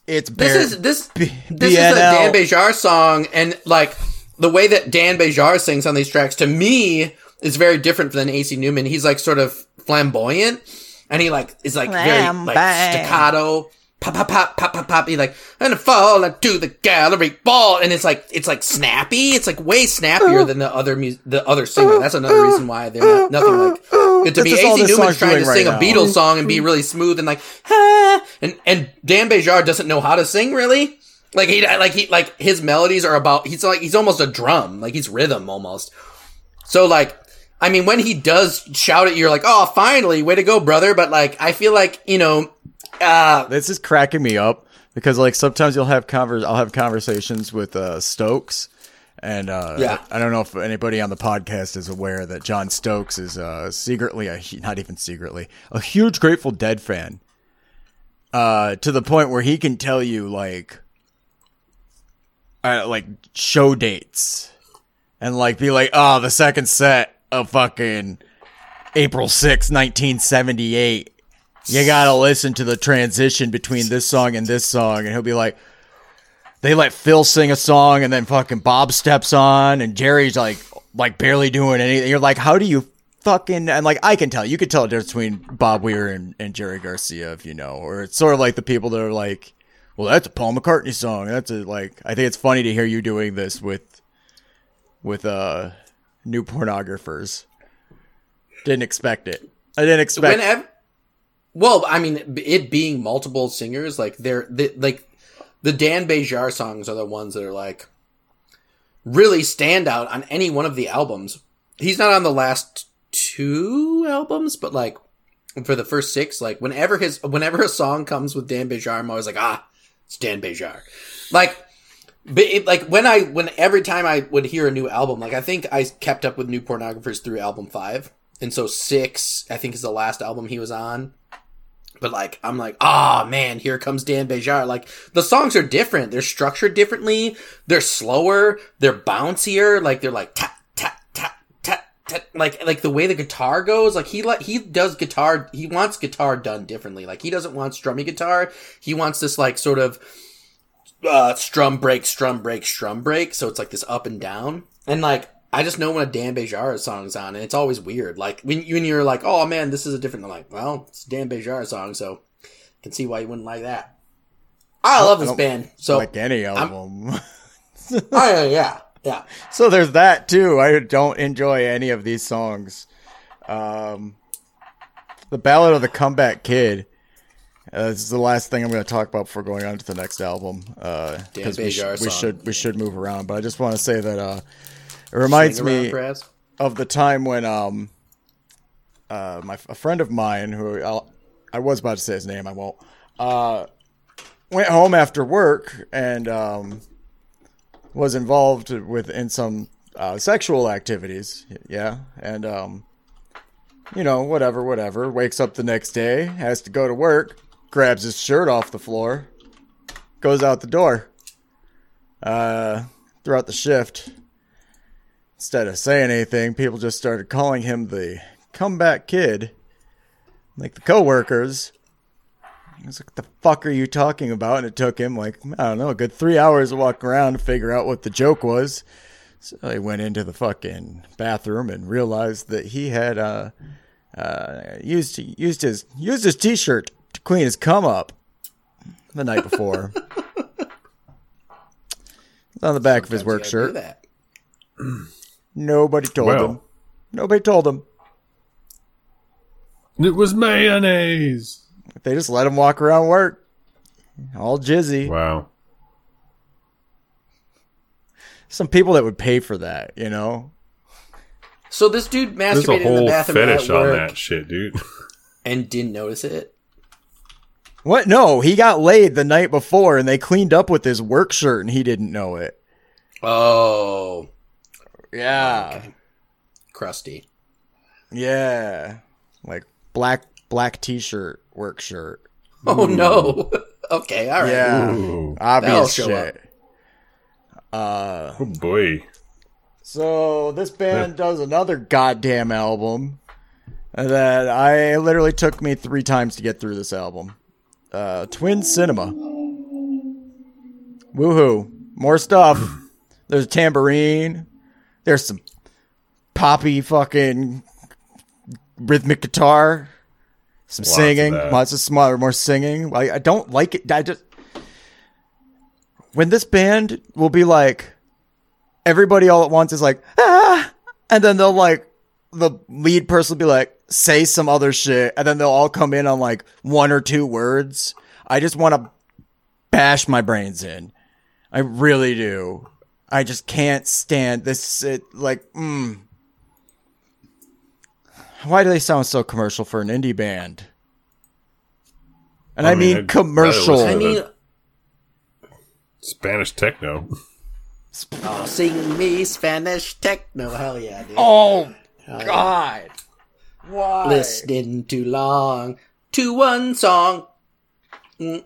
It's this is this B- this is a Dan Bejar song, and like the way that Dan Bejar sings on these tracks to me is very different than AC Newman. He's like sort of flamboyant, and he like is like very like staccato. Pop, pop, pop, pop, pop, pop. He like, and fall into the gallery ball. And it's like, it's like snappy. It's like way snappier than the other mu- the other singer. That's another reason why they're not, nothing like, to me, That's just AC Newman's trying to doing sing right a. Beatles song and be really smooth and like, ah, and, and Dan Bejar doesn't know how to sing really. Like he, like he, like his melodies are about, he's like, he's almost a drum. Like he's rhythm almost. So like, I mean, when he does shout at you, you're like, oh, finally, way to go, brother. But like, I feel like, you know, uh, This is cracking me up because like sometimes you'll have convers I'll have conversations with uh, Stokes. And uh, Yeah. I don't know if anybody on the podcast is aware that John Stokes is uh, secretly a not even secretly a huge Grateful Dead fan. Uh, to the point where he can tell you like, uh, like show dates, and like be like, oh, the second set of fucking April sixth, 1978 you gotta listen to the transition between this song and this song, and he'll be like, they let Phil sing a song, and then fucking Bob steps on, and Jerry's like, like barely doing anything. You're like, how do you fucking? And like, I can tell, you can tell the difference between Bob Weir and, and Jerry Garcia, if you know, or it's sort of like the people that are like, well, that's a Paul McCartney song. That's a like, I think it's funny to hear you doing this with, with uh, new pornographers. Didn't expect it. I didn't expect. whenever well i mean it being multiple singers like they're they, like the dan bejar songs are the ones that are like really stand out on any one of the albums. He's not on the last two albums but like for the first six like whenever his whenever a song comes with dan bejar i'm always like ah it's dan bejar. Like but it, like when I when every time I would hear a new album, like I think I kept up with New Pornographers through album five, and so six I think is the last album he was on. But like I'm like, ah man, here comes Dan Bejar. Like the songs are different. They're structured differently. They're slower. They're bouncier. Like they're like tap tap tap tap tap. Like like the way the guitar goes. Like he like he does guitar. He wants guitar done differently. Like he doesn't want strummy guitar. He wants this like sort of uh, strum break, strum break, strum break. So it's like this up and down. And like, I just know when a Dan Bejar song's on, and it's always weird. Like when, when you're like, oh man, this is a different. I'm like, well, it's a Dan Bejar song, so I can see why you wouldn't like that. I love this band. So like any album. [LAUGHS] oh, yeah, yeah, yeah. so there's that too. I don't enjoy any of these songs. Um, the Ballad of the Comeback Kid. Uh, this is the last thing I'm going to talk about before going on to the next album. Uh, Dan 'cause we, sh- we should we should move around, but I just want to say that uh, it reminds me perhaps? of the time when um, uh, my a friend of mine who I'll, I was about to say his name, I won't. Uh, went home after work and um, was involved with in some uh, sexual activities. Yeah, and um, you know, whatever, whatever. Wakes up the next day, has to go to work, grabs his shirt off the floor, goes out the door. Uh, throughout the shift, instead of saying anything, people just started calling him the comeback kid. Like the coworkers I was like, the fuck are you talking about? And it took him like, I don't know, a good three hours to walk around to figure out what the joke was. So he went into the fucking bathroom and realized that he had uh, uh, used used his used his t-shirt to clean his cum up the night before. [LAUGHS] On the back of his work shirt. [CLEARS THROAT] do that. Nobody told Well. him. Nobody told him. It was mayonnaise. They just let him walk around work, all jizzy. Wow. Some people that would pay for that, you know. So this dude There's a masturbated in the bathroom fetish at on work that shit, dude. [LAUGHS] and didn't notice it. What? No, he got laid the night before, and they cleaned up with his work shirt, and he didn't know it. Oh, Yeah, crusty. yeah, like black black t-shirt, work shirt. Oh no. [LAUGHS] okay, all right. Yeah, Ooh. That'll obvious show shit. Uh, Oh boy. so this band does another goddamn album that I literally took me three times to get through this album. Uh, Twin Cinema. Woohoo! More stuff. [LAUGHS] There's a tambourine. There's some poppy fucking rhythmic guitar. Some Lots singing. that. Lots of smaller, more singing. I, I don't like it. I just when this band will be like everybody all at once is like ah, and then they'll like the lead person will be like say some other shit, and then they'll all come in on like one or two words. I just want to bash my brains in. I really do. I just can't stand this. It like, mm. why do they sound so commercial for an indie band? And I, I mean, mean, I'd commercial. listen I mean, Spanish techno. oh, sing me Spanish techno. Hell yeah, dude. Oh Hell yeah. God! Why? Listening too long to one song. Mm.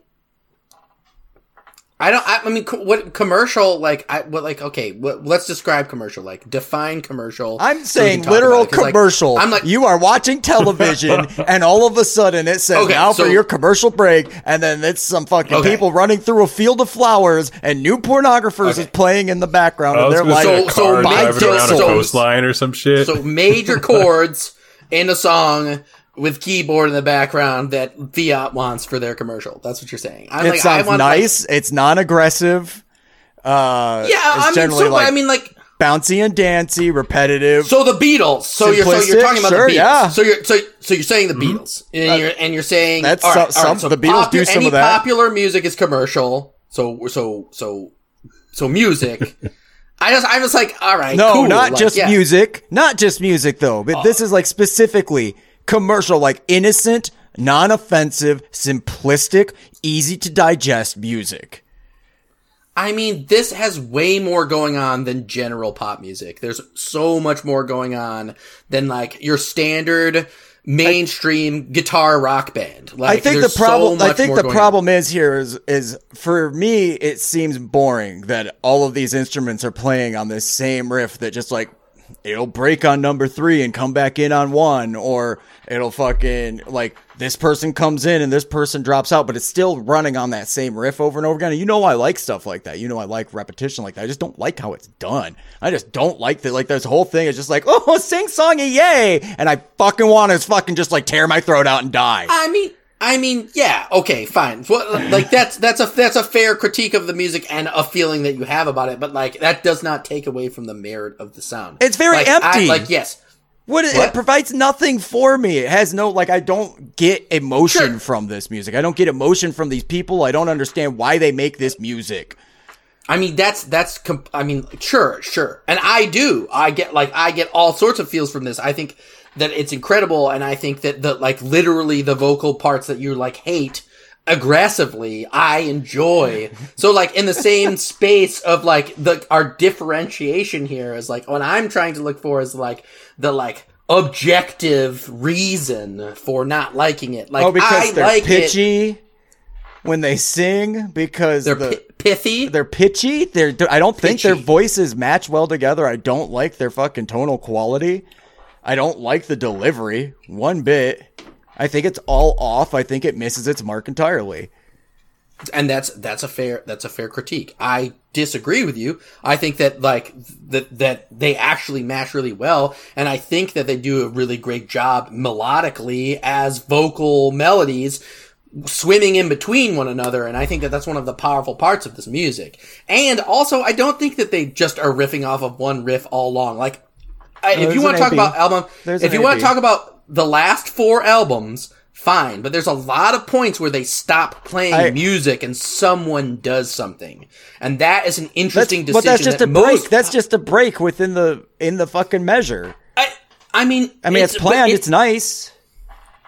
I don't. I, I mean, co- what commercial? Like, I what? Like, okay, what, let's describe commercial. Like, define commercial. I'm so saying can literal about it, 'cause, like, commercial. I'm like, you are watching television, [LAUGHS] and all of a sudden it says Okay, now so- for your commercial break, and then it's some fucking Okay. people running through a field of flowers, and new pornographers Okay. is playing in the background, I and was they're like, say So- a so car my driving dick- around a so- coastline or some shit. so major [LAUGHS] chords in a song with keyboard in the background that Fiat wants for their commercial. That's what you're saying. I'm it like, I sounds want, like- nice. it's non-aggressive. Uh, yeah, I mean, so, like I mean, like, bouncy and dancy, repetitive. so the Beatles. So you're so you're talking about sure, the Beatles. yeah. Mm-hmm. So you're so so you're saying the Beatles, and you're and you're saying That's all right, some- all right, some- the Beatles do some any of that. Popular music is commercial. So so so so music. [LAUGHS] I just I was like, all right, No, cool, not like, just yeah. music. Not just music though. But this is like specifically commercial, like innocent, non-offensive, simplistic, easy to digest music. I mean, this has way more going on than general pop music. There's so much more going on than like your standard mainstream guitar rock band. Like, I think the there's so problem. I think the problem is here is is for me it seems boring that all of these instruments are playing on this same riff that just like it'll break on number three and come back in on one, or it'll fucking like this person comes in and this person drops out, but it's still running on that same riff over and over again. And you know I like stuff like that. You know I like repetition like that. I just don't like how it's done. I just don't like that. Like this whole thing is just like [LAUGHS] oh sing songy yay, and I fucking want to fucking just like tear my throat out and die. I mean, I mean, yeah, okay, fine. Well, like that's that's a that's a fair critique of the music and a feeling that you have about it, but like that does not take away from the merit of the sound. It's very Like, I- empty. like yes, What, it, What? it provides nothing for me. It has no like I don't get emotion Sure. from this music. I don't get emotion from these people. I don't understand why they make this music. I mean that's that's comp- I mean sure sure and I do I get like I get all sorts of feels from this I think that it's incredible and I think that the like literally the vocal parts that you like hate aggressively I enjoy [LAUGHS] so like in the same space of like the our differentiation here is like what I'm trying to look for is like the like objective reason for not liking it like Oh, because I they're like it pitchy when they sing. Because they're the, pi- pithy they're pitchy. They're I don't think their voices match well together. I don't like their fucking tonal quality. I don't like the delivery one bit. I think it's all off. I think it misses its mark entirely. and that's that's a fair that's a fair critique. I disagree with you. I think that like that that they actually match really well, and I think that they do a really great job melodically as vocal melodies swimming in between one another and i think that that's one of the powerful parts of this music and also i don't think that they just are riffing off of one riff all along like I, if you want to talk about album There's if you want to talk about the last four albums fine but there's a lot of points where they stop playing I- music and someone does something and that is an interesting decision but that's just that a break. most That's just a break within the in the fucking measure. I, I mean I mean, it's, but planned. it- it's nice.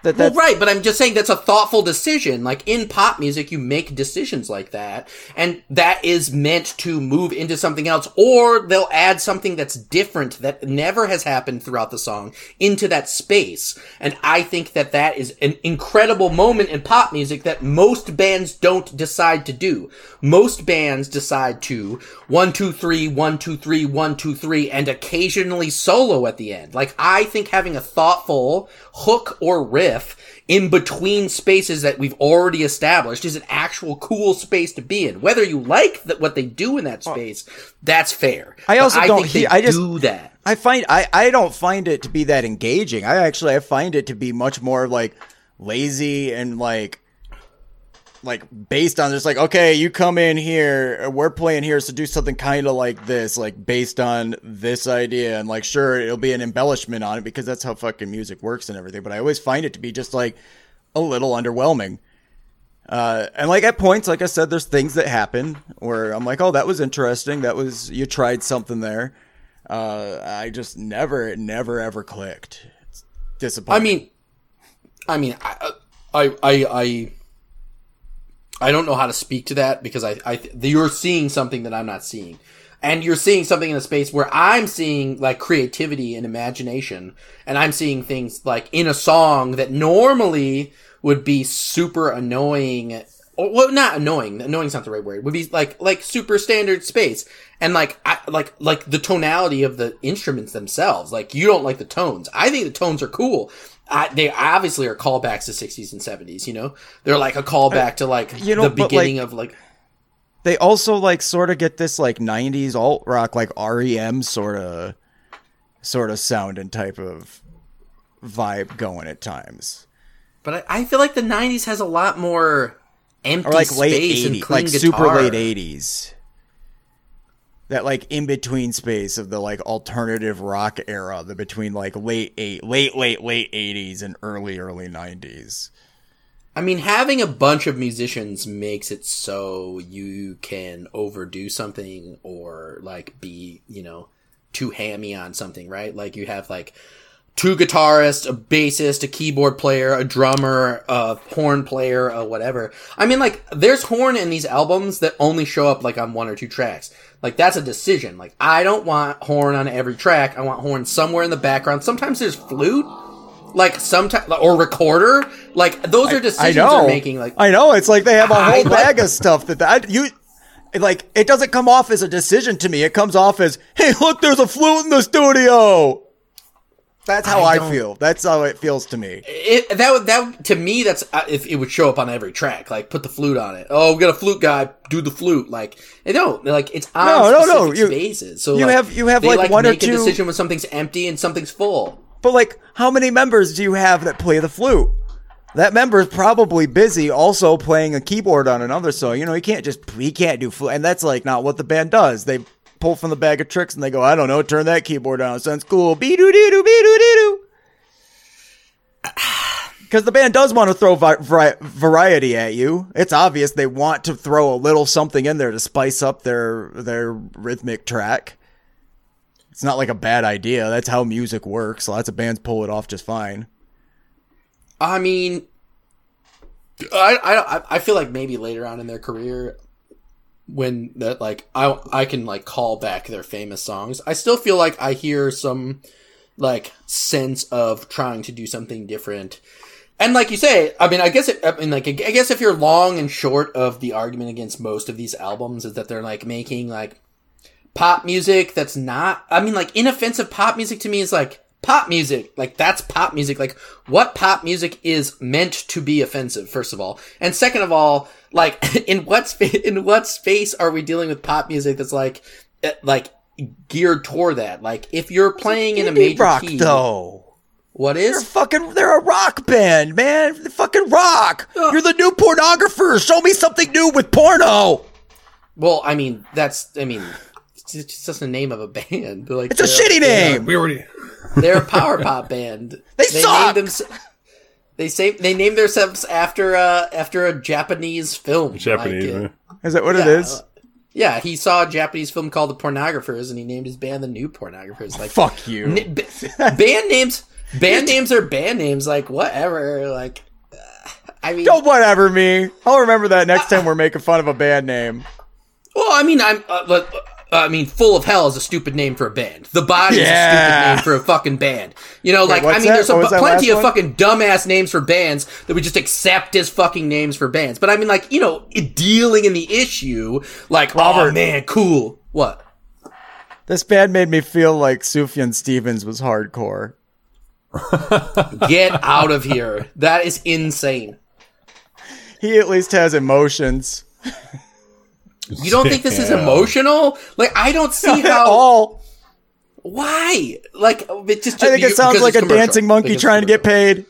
That Well, right, but I'm just saying that's a thoughtful decision. Like in pop music, you make decisions like that, and that is meant to move into something else, or they'll add something that's different that never has happened throughout the song into that space. And I think that that is an incredible moment in pop music that most bands don't decide to do. Most bands decide to one, two, three, one, two, three, one, two, three, and occasionally solo at the end. Like I think having a thoughtful hook or riff in between spaces that we've already established is an actual cool space to be in. Whether you like that what they do in that space, that's fair. I also I don't think he- I just- do that. I find I I don't find it to be that engaging. I actually I find it to be much more like lazy and like like based on just like okay, you come in here, we're playing here, so do something kind of like this, like based on this idea, and like sure it'll be an embellishment on it because that's how fucking music works and everything. But I always find it to be just like a little underwhelming. Uh, and like at points, like I said, there's things that happen where I'm like, oh, that was interesting. That was you tried something there. Uh, I just never, never ever clicked. It's disappointing. I mean, I mean, I, I, I, I, I don't know how to speak to that because I, I, you're seeing something that I'm not seeing, and you're seeing something in a space where I'm seeing like creativity and imagination, and I'm seeing things like in a song that normally would be super annoying. Well, not annoying. Annoying's not the right word. Would be like like super standard space, and like I, like like the tonality of the instruments themselves. Like you don't like the tones. I think the tones are cool. I, they obviously are callbacks to 60s and 70s. You know, they're like a callback to like you know, the beginning like- of like they also like sort of get this like 90s alt rock, like REM sort of, sort of sound and type of vibe going at times. But I, I feel like the '90s has a lot more empty or like space late and 80s, clean like guitar. super late 80s. That like in between space of the like alternative rock era, the between like late eight, late late late 80s and early early 90s. I mean, having a bunch of musicians makes it so you can overdo something or like be, you know, too hammy on something, right? Like you have like two guitarists, a bassist, a keyboard player, a drummer, a horn player, a whatever. I mean, like there's horn in these albums that only show up like on one or two tracks. Like that's a decision. Like I don't want horn on every track. I want horn somewhere in the background. Sometimes there's flute. Like sometimes, or recorder, like those are I decisions know. they're making. Like I know it's like they have a whole bag of stuff that that you like. It doesn't come off as a decision to me. It comes off as, "Hey, look, there's a flute in the studio." That's how I I, feel. That's how it feels to me. it, that would that to me that's uh, if it would show up on every track like put the flute on it oh we got a flute guy do the flute like they don't like it's on No, no, no, you- spaces so you like, have- you have, they, like, one or make a two- decision when something's empty and something's full But like, how many members do you have that play the flute? That member is probably busy also playing a keyboard on another song. You know, he can't just he can't do flute, and that's like not what the band does. They pull from the bag of tricks and they go, I don't know, turn that keyboard on. Sounds cool. Be doo doo doo be doo doo [SIGHS] doo. Because the band does want to throw vi- vari- variety at you. It's obvious they want to throw a little something in there to spice up their their rhythmic track. It's not like a bad idea. That's how music works. Lots of bands pull it off just fine. i mean I, I i feel like maybe later on in their career when that like i i can like call back their famous songs. I still feel like i hear some like sense of trying to do something different. And like you say, I mean, I guess it, I mean, like, I guess if you're long and short of the argument against most of these albums is that they're like making like pop music that's not, I mean, like inoffensive pop music to me is like pop music. Like that's pop music. Like what pop music is meant to be offensive, first of all. And second of all, like [LAUGHS] in what spa- [LAUGHS] in what space are we dealing with pop music that's like eh, like geared toward that? Like if you're playing in a major rock key, though. What is? They're fucking. They're a rock band, man. They fucking rock. You're the new pornographer. Show me something new with porno. Well, I mean, that's I mean, it's it's just the name of a band. They're [LAUGHS] like It's a they're- shitty name. We already. They're a power pop band. [LAUGHS] They suck! Named them, they say they named themselves after uh after a Japanese film. Japanese. Like, uh. Is that what yeah, it is? uh, yeah, he saw a Japanese film called The Pornographers, and he named his band The New Pornographers. Like Fuck you. n- b- band names, band [LAUGHS] names are band names. Like whatever. Like uh, I mean, Don't whatever me. I'll remember that next time we're making fun of a band name. well, I mean, I'm. Uh, look, I mean, Full of Hell is a stupid name for a band. The Body is a stupid name for a fucking band. You know, like I mean, that? there's a, What was that plenty of one? fucking dumbass names for bands that we just accept as fucking names for bands. But I mean, like you know, dealing in the issue, like oh Robert. man, cool. What? This band made me feel like Sufjan Stevens was hardcore. [LAUGHS] Get out of here. That is insane. He at least has emotions. [LAUGHS] You don't think this is emotional? Like I don't see Not [LAUGHS] at how. all. Why? Like it just. I think you- it sounds like a commercial. dancing monkey trying to get paid.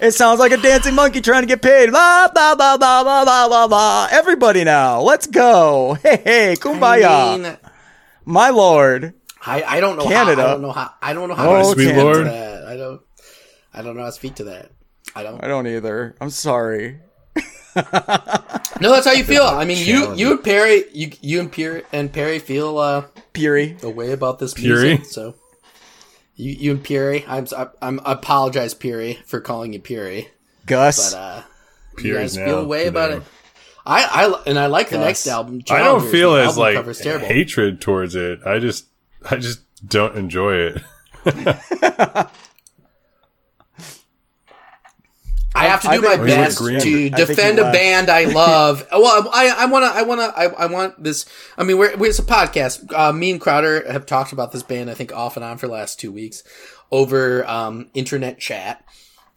It sounds like a dancing monkey trying to get paid. Blah, blah, blah, blah, blah, blah, blah, blah. Everybody now, let's go. [LAUGHS] Hey, hey, kumbaya. I mean, My lord. I, I don't know Canada. how. I don't know how. I don't know how. Oh, to speak sweet to that. I don't. I don't know how to speak to that. I don't. I don't either. I'm sorry. [LAUGHS] No, that's how you feel. I mean, you you and Perry, you you and Perry and Perry feel uh, Puri. a way about this Perry? music. So you you and Perry, I'm I'm I apologize, Perry, for calling you Perry, Gus. but uh, you Pierre's guys feel a way about name. it. I I and I like the next album. I don't feel as like hatred towards it. I just, I just don't enjoy it. [LAUGHS] I have to do my think- We would best to defend a band I [LAUGHS] love. well, I, I want to, I want to, I, I want this. I mean, we're, we're it's a podcast. Uh, me and Crowder have talked about this band, I think, off and on for the last two weeks over um, internet chat,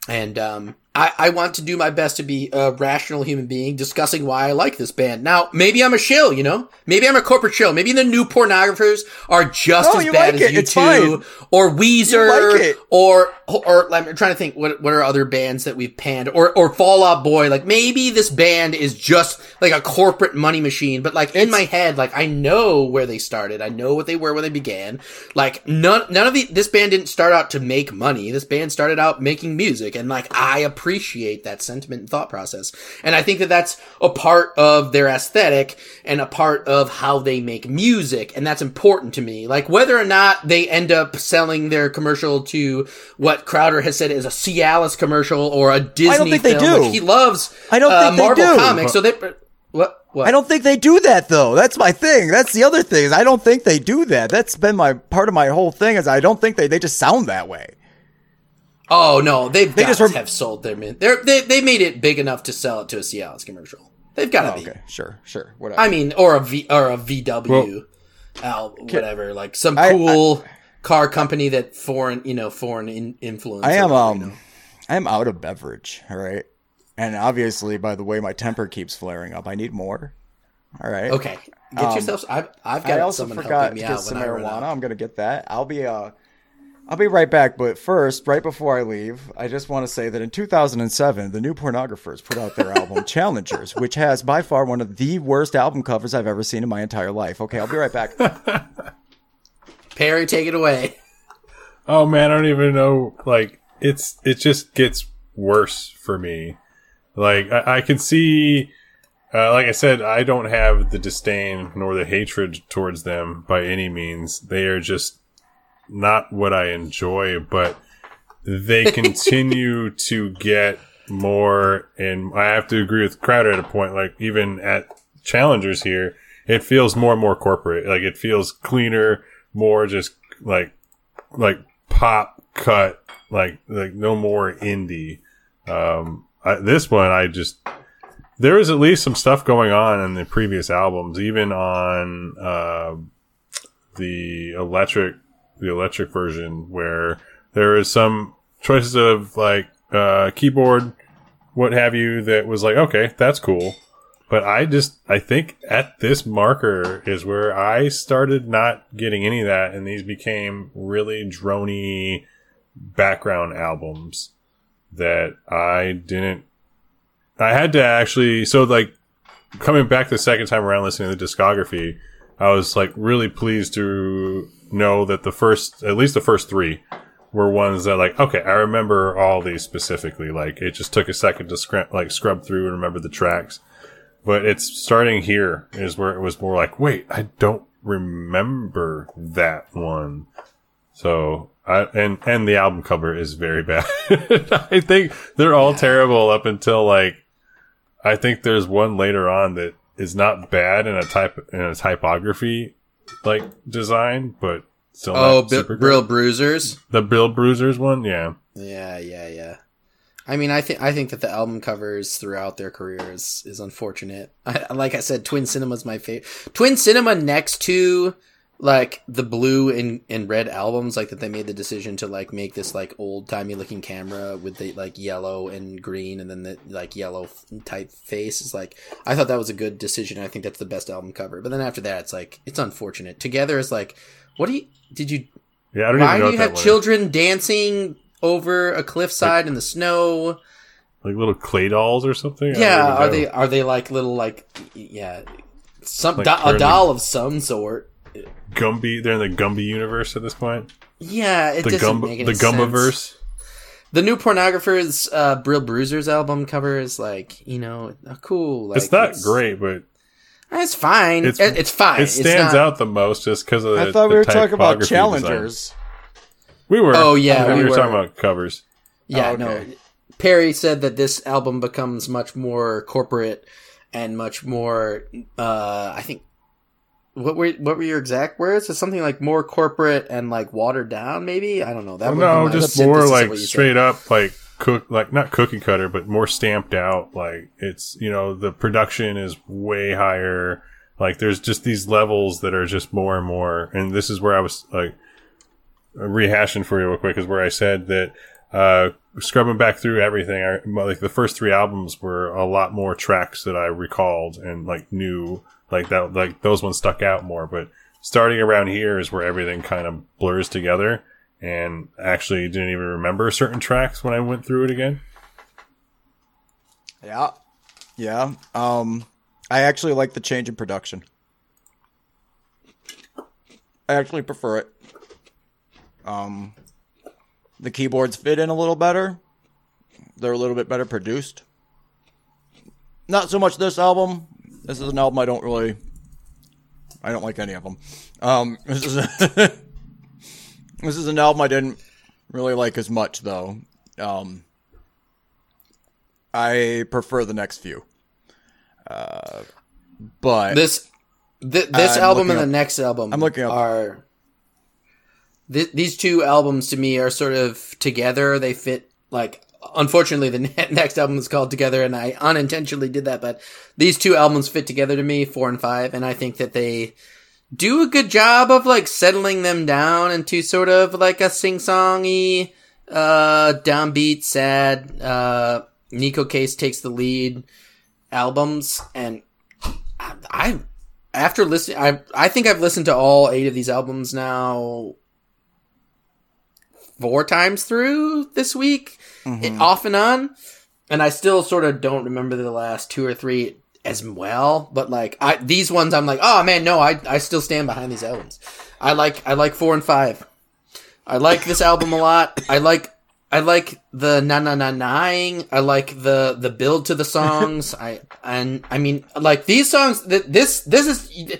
and um, I, I want to do my best to be a rational human being discussing why I like this band. Now, maybe I'm a shill, you know? Maybe I'm a corporate shill. Maybe the new pornographers are just No, as bad like as it. you two, or Weezer, like it. or or I'm trying to think what what are other bands that we've panned or or Fall Out Boy like maybe this band is just like a corporate money machine but like in my head like I know where they started I know what they were when they began like none none of the this band didn't start out to make money this band started out making music and like I appreciate that sentiment and thought process and I think that that's a part of their aesthetic and a part of how they make music and that's important to me like whether or not they end up selling their commercial to what Crowder has said is a Cialis commercial or a Disney I don't think they do. which he loves. I don't uh, think they do. comics. So they what what I don't think they do that though. That's my thing. That's the other thing. Is I don't think they do that. That's been my part of my whole thing. Is I don't think they they just sound that way. Oh no, they've They got just to have sold their min. They're, they they made it big enough to sell it to a Cialis commercial. They've got to Oh, be. okay, sure, sure, whatever. I mean, or a V or a VW, al- whatever, like some I- cool car company that foreign, you know, foreign in, influence. I am or, um you know. I am out of beverage, all right? And obviously by the way my temper keeps flaring up, I need more. All right. Okay, get um, yourself. I've I've got I also someone forgot helping to me get out some when I marijuana. out. I'm gonna get that. I'll be uh I'll be right back, but first, right before I leave, I just want to say that in 2007, the New Pornographers put out their album [LAUGHS] Challengers, which has by far one of the worst album covers I've ever seen in my entire life. Okay, I'll be right back. [LAUGHS] Perry, take it away. Oh man, I don't even know. Like it's it just gets worse for me. Like I, I can see, uh, like I said, I don't have the disdain nor the hatred towards them by any means. They are just not what I enjoy, but they [LAUGHS] continue to get more. And I have to agree with Crowder at a point. Like even at challengers here, it feels more and more corporate. Like it feels cleaner, more just like like pop cut, like like no more indie. Um, I, this one I just there was at least some stuff going on in the previous albums, even on uh, the electric the electric version where there is some choices of like uh, keyboard, what have you, that was like, okay, that's cool. But I just, I think at this marker is where I started not getting any of that, and these became really drony background albums that I didn't. I had to actually, so like coming back the second time around listening to the discography, I was like really pleased to know that the first, at least the first three, were ones that like okay, I remember all these specifically. Like it just took a second to scrub like scrub through and remember the tracks. But it's starting here is where it was more like, wait, I don't remember that one. So I and and the album cover is very [LAUGHS] bad. I think they're all terrible up until like I think there's one later on that is not bad in a type in a typography like design, but still Oh, not super Brill. Bruisers. The Brill Bruisers one, yeah. Yeah, yeah, yeah. I mean, I think I think that the album covers throughout their career is is unfortunate. [LAUGHS] I, like I said, Twin Cinema's my favorite. Twin Cinema next to like the blue and, and red albums, like that they made the decision to like make this like old timey looking camera with the like yellow and green and then the like yellow type face is like I thought that was a good decision. I think that's the best album cover. But then after that, it's like it's unfortunate. Together is like, what do you did you Yeah, I don't why even know do you have is. children dancing over a cliffside in the snow? Like little clay dolls or something? Yeah, are they are they like little like yeah, some Like do- a doll of some sort? Gumby? They're in the Gumby universe at this point. Yeah, it The doesn't Gum make the any sense. Gumbaverse. The new pornographers, uh, Brill Bruisers album cover is like you know uh, cool. Like, it's not great, but It's fine. It's- It's, it's fine. it stands not- out the most just because of the I thought we were talking about typography design. challengers. We were. Oh, yeah, we, we were were. talking about covers. Yeah, Oh, no. Perry said that this album becomes much more corporate and much more. Uh, I think. What were what were your exact words? It's something like more corporate and like watered down. Maybe I don't know. That would no, just more like you said. straight up like cook, like not cookie cutter, but more stamped out. Like it's you know the production is way higher. Like there's just these levels that are just more and more. And this is where I was like rehashing for you real quick is where I said that uh, scrubbing back through everything, I, like the first three albums were a lot more tracks that I recalled and like knew like that, like those ones stuck out more. But starting around here is where everything kind of blurs together and actually didn't even remember certain tracks when I went through it again. Yeah. Yeah. Um I actually like the change in production. I actually prefer it. Um the keyboards fit in a little better. They're a little bit better produced. Not so much this album. This is an album I don't really I don't like any of them. Um [LAUGHS] this is a, [LAUGHS] This is an album I didn't really like as much though. Um I prefer the next few. Uh, but This th- this I'm album and the up- next album I'm looking up- are th- these two albums to me are sort of together. They fit like unfortunately the [LAUGHS] ne- next album is called Together and I unintentionally did that, but these two albums fit together to me, 4 and 5, and I think that they do a good job of like settling them down into sort of like a sing-songy uh downbeat sad uh Neko Case takes the lead albums and I, I after listening I I think I've listened to all 8 of these albums now four times through this week it, mm-hmm. off and on and I still sort of don't remember the last two or three as well but like I these ones I'm like oh man no I I still stand behind these albums I like I like 4 and 5 I like this album a lot I like I like the na na na naing. I like the the build to the songs. [LAUGHS] I and I mean like these songs. th- This this is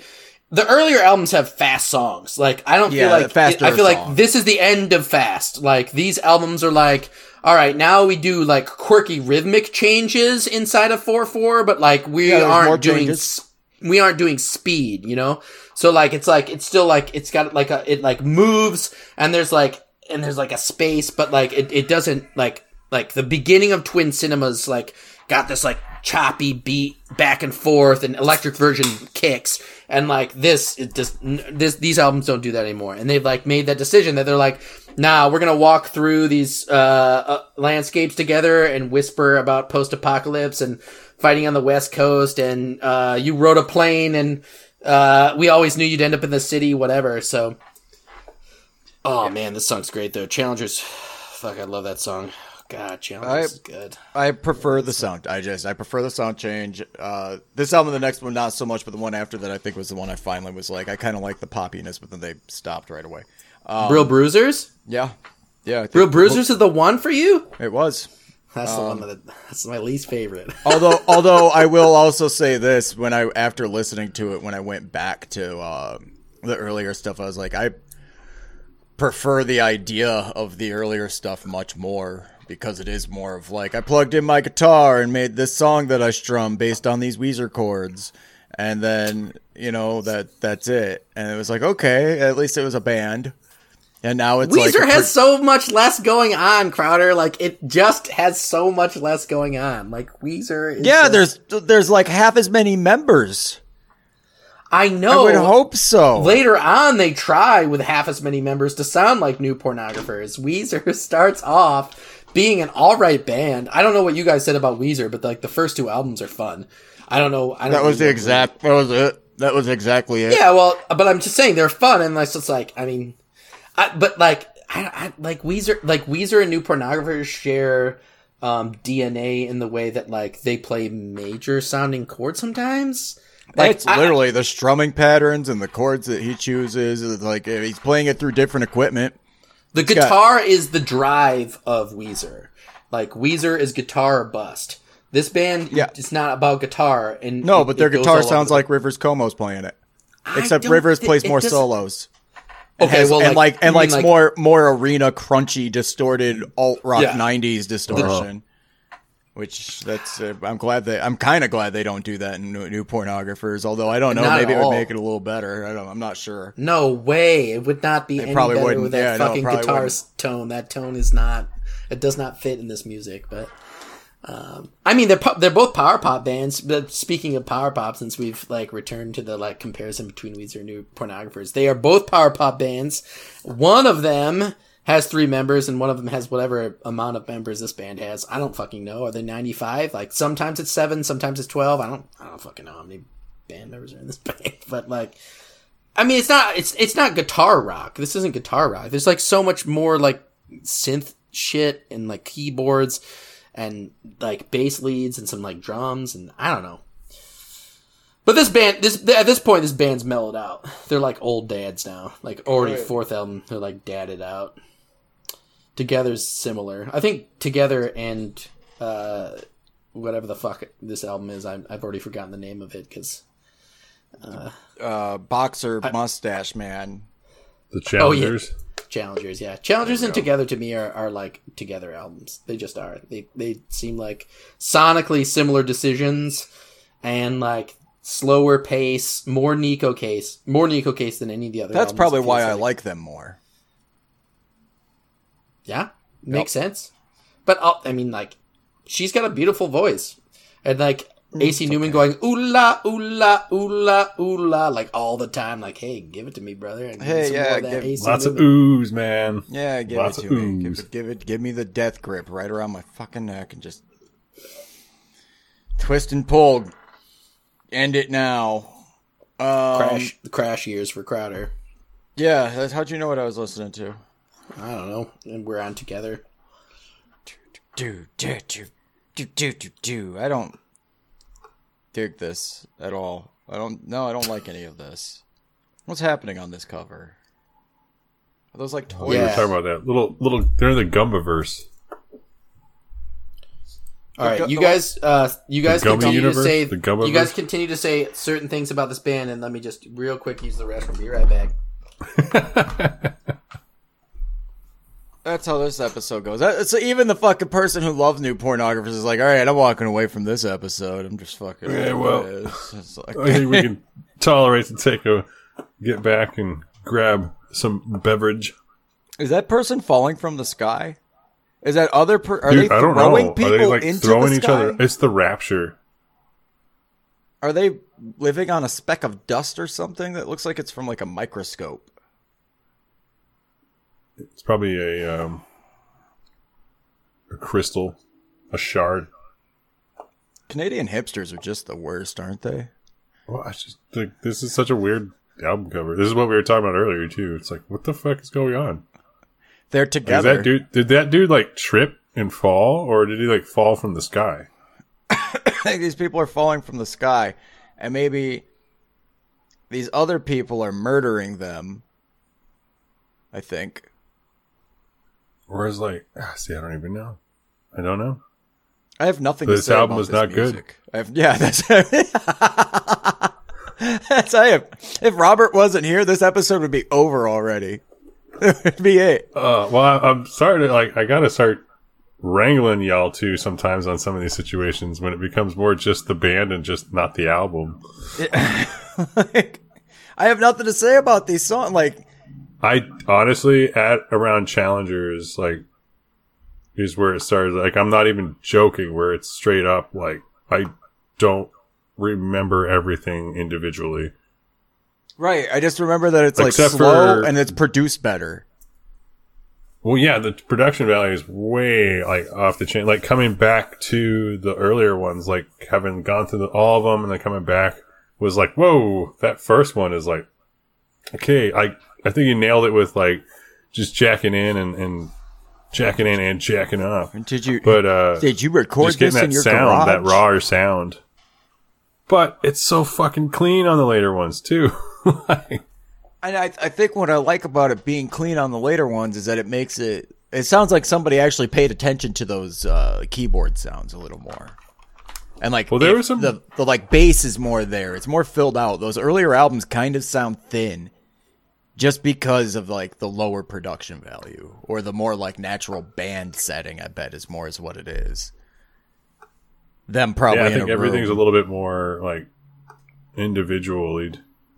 the earlier albums have fast songs. Like I don't Yeah, feel like faster I feel like this is the end of fast. Like these albums are like. All right, now we do like quirky rhythmic changes inside of four four, but like we Yeah, aren't doing changes. we aren't doing speed, you know? So like it's like it's still like it's got like a it like moves and there's like and there's like a space, but like it, it doesn't like like the beginning of Twin Cinemas like got this like choppy beat back and forth and electric version kicks. And like this, it just this these albums don't do that anymore. And they've like made that decision that they're like, nah, we're gonna walk through these uh, uh landscapes together and whisper about post apocalypse and fighting on the west coast. And uh, you rode a plane and uh, we always knew you'd end up in the city, whatever. So, oh man, this song's great though. Challengers, [SIGHS] fuck, I love that song. God, Challengers I- is good. I prefer the sound. I just I prefer the sound change. Uh, this album, the next one, not so much, but the one after that, I think was the one I finally was like, I kind of like the poppiness, but then they stopped right away. Um, Brill Bruisers. Yeah, yeah. I think- Brill Bruisers is the one for you. It was. That's the Um, one that that's my least favorite. [LAUGHS] although although I will also say this when I after listening to it when I went back to uh, the earlier stuff I was like I prefer the idea of the earlier stuff much more because it is more of like I plugged in my guitar and made this song that I strum based on these Weezer chords and then you know that that's it and it was like okay at least it was a band and now it's Weezer a has so much less going on, Crowder. Like it just has so much less going on. Like Weezer. Is yeah just- there's there's like half as many members I know. I would hope so Later on, they try with half as many members to sound like new pornographers. Weezer [LAUGHS] starts off being an all right band. I don't know what you guys said about Weezer, but like the first two albums are fun. I don't know. I don't That was the exact. That was it. That was exactly it. Yeah, well, but I'm just saying they're fun, and it's just like I mean, I, but like I, I like Weezer, like Weezer and New Pornographers share um, DNA in the way that like they play major sounding chords sometimes. Like it's I- literally the strumming patterns and the chords that he chooses. It's like he's playing it through different equipment. The got- guitar is the drive of Weezer. Like Weezer is guitar bust. This band, Yeah. it's not about guitar. And No, it- but their it guitar sounds like Rivers Cuomo's playing it. I Except Rivers thi- plays more doesn't- solos. And Okay, has- well, and like, like and you like, more more arena crunchy distorted alt rock Yeah. '90s distortion. Oh. Which that's uh, I'm glad they I'm kind of glad they don't do that in new, new pornographers. Although I don't know, Not maybe it would make it a little better. I don't. I'm not sure. No way. It would not be any probably better wouldn't. with that Yeah, fucking probably guitar wouldn't. tone. That tone is not. It does not fit in this music. But um, I mean, they're po- they're both power pop bands. But speaking of power pop, since we've like returned to the like comparison between Weezer and New Pornographers, they are both power pop bands. One of them has three members, and one of them has whatever amount of members this band has. I don't fucking know. Are they ninety five? Like sometimes it's seven, sometimes it's twelve. I don't. I don't fucking know how many band members are in this [LAUGHS] band, but like. I mean, it's not it's it's not guitar rock. This isn't guitar rock. There's like so much more like synth shit and like keyboards and like bass leads and some like drums and I don't know. But this band, this at this point, this band's mellowed out. They're like old dads now. Like already Right. fourth album, they're like dadded out. Together's similar. I think Together and uh, whatever the fuck this album is, I'm, I've already forgotten the name of it because Uh, boxer mustache man. The Challengers. Challengers, yeah. Challengers and Together to me are, are like Together albums. They just are. They they seem like sonically similar decisions and like slower pace, more Neko Case, more Neko Case than any of the other. Albums. That's probably why feels I like them more. Yeah, makes sense. But uh, I mean, like, she's got a beautiful voice, and like AC Newman going ooh la ooh la ooh la ooh la like all the time. Like, hey, give it to me, brother. And give me Hey, yeah, more give- AC Lots of Newman. ooze, man. Yeah, give Lots it of to me. Give ooze. it, give it, give me the death grip right around my fucking neck and just twist and pull. End it now. Um, crash crash years for Crowder. Yeah, how'd you know what I was listening to? I don't know. And we're on together. Do do do do do do do. I don't dig this at all. I don't. No, I don't like any of this. What's happening on this cover? Are those like toys? We were talking about that little little. They're in the Gumbaverse. All right, you guys, uh, you guys continue universe? to say The Gummiverse? you guys continue to say certain things about this band, and let me just real quick use the restroom. Be right back. [LAUGHS] That's how this episode goes. That, so even the fucking person who loves new pornographers is like, all right, I'm walking away from this episode. I'm just fucking. Yeah, well, [LAUGHS] it's, like, I think we can [LAUGHS] tolerate to take a get back and grab some beverage. is that person falling from the sky? Is that other? Per- are Dude, they I don't know. throwing Are people they like into throwing the each sky? other? It's the rapture. Are they living on a speck of dust or something that looks like it's from like a microscope? It's probably a um, a crystal, a shard. Canadian hipsters are just the worst, aren't they? Well, I just like this is such a weird album cover. This is what we were talking about earlier too. It's like, what the fuck is going on? They're Is together. that dude? Did that dude like trip and fall, or did he like fall from the sky? I [COUGHS] think these people are falling from the sky, and maybe these other people are murdering them. I think. Or is like, ah, see, I don't even know. I don't know. I have nothing to This say album this not good. I have, yeah, [LAUGHS] that's that's I have. If Robert wasn't here, this episode would be over already. [LAUGHS] It would be it. Uh, well, I, I'm sorry to like. I gotta start wrangling y'all too sometimes on some of these situations when it becomes more just the band and just not the album. [LAUGHS] like, I have nothing to say about these songs. Like, I honestly at around challengers like is where it started. Like I'm not even joking. Where it's straight up like I don't remember everything individually. right? I just remember that it's like slow for- and it's produced better. Well, yeah, the production value is way like off the chain. Like coming back to the earlier ones, like having gone through the, all of them and then coming back was like, whoa, that first one is like, okay, I I think you nailed it with like just jacking in and and jacking in and jacking off. Did you? But uh, did you record just getting this in that your sound, garage? that rawer sound. But it's so fucking clean on the later ones too. [LAUGHS] like, And I, I think what I like about it being clean on the later ones is that it makes it. It sounds like somebody actually paid attention to those uh, keyboard sounds a little more. And like, Well, there was some- the the like bass is more there. It's more filled out. Those earlier albums kind of sound thin, just because of like the lower production value or the more like natural band setting. I bet is more is what it is. Them probably. yeah, I think a everything's room. a little bit more like individually,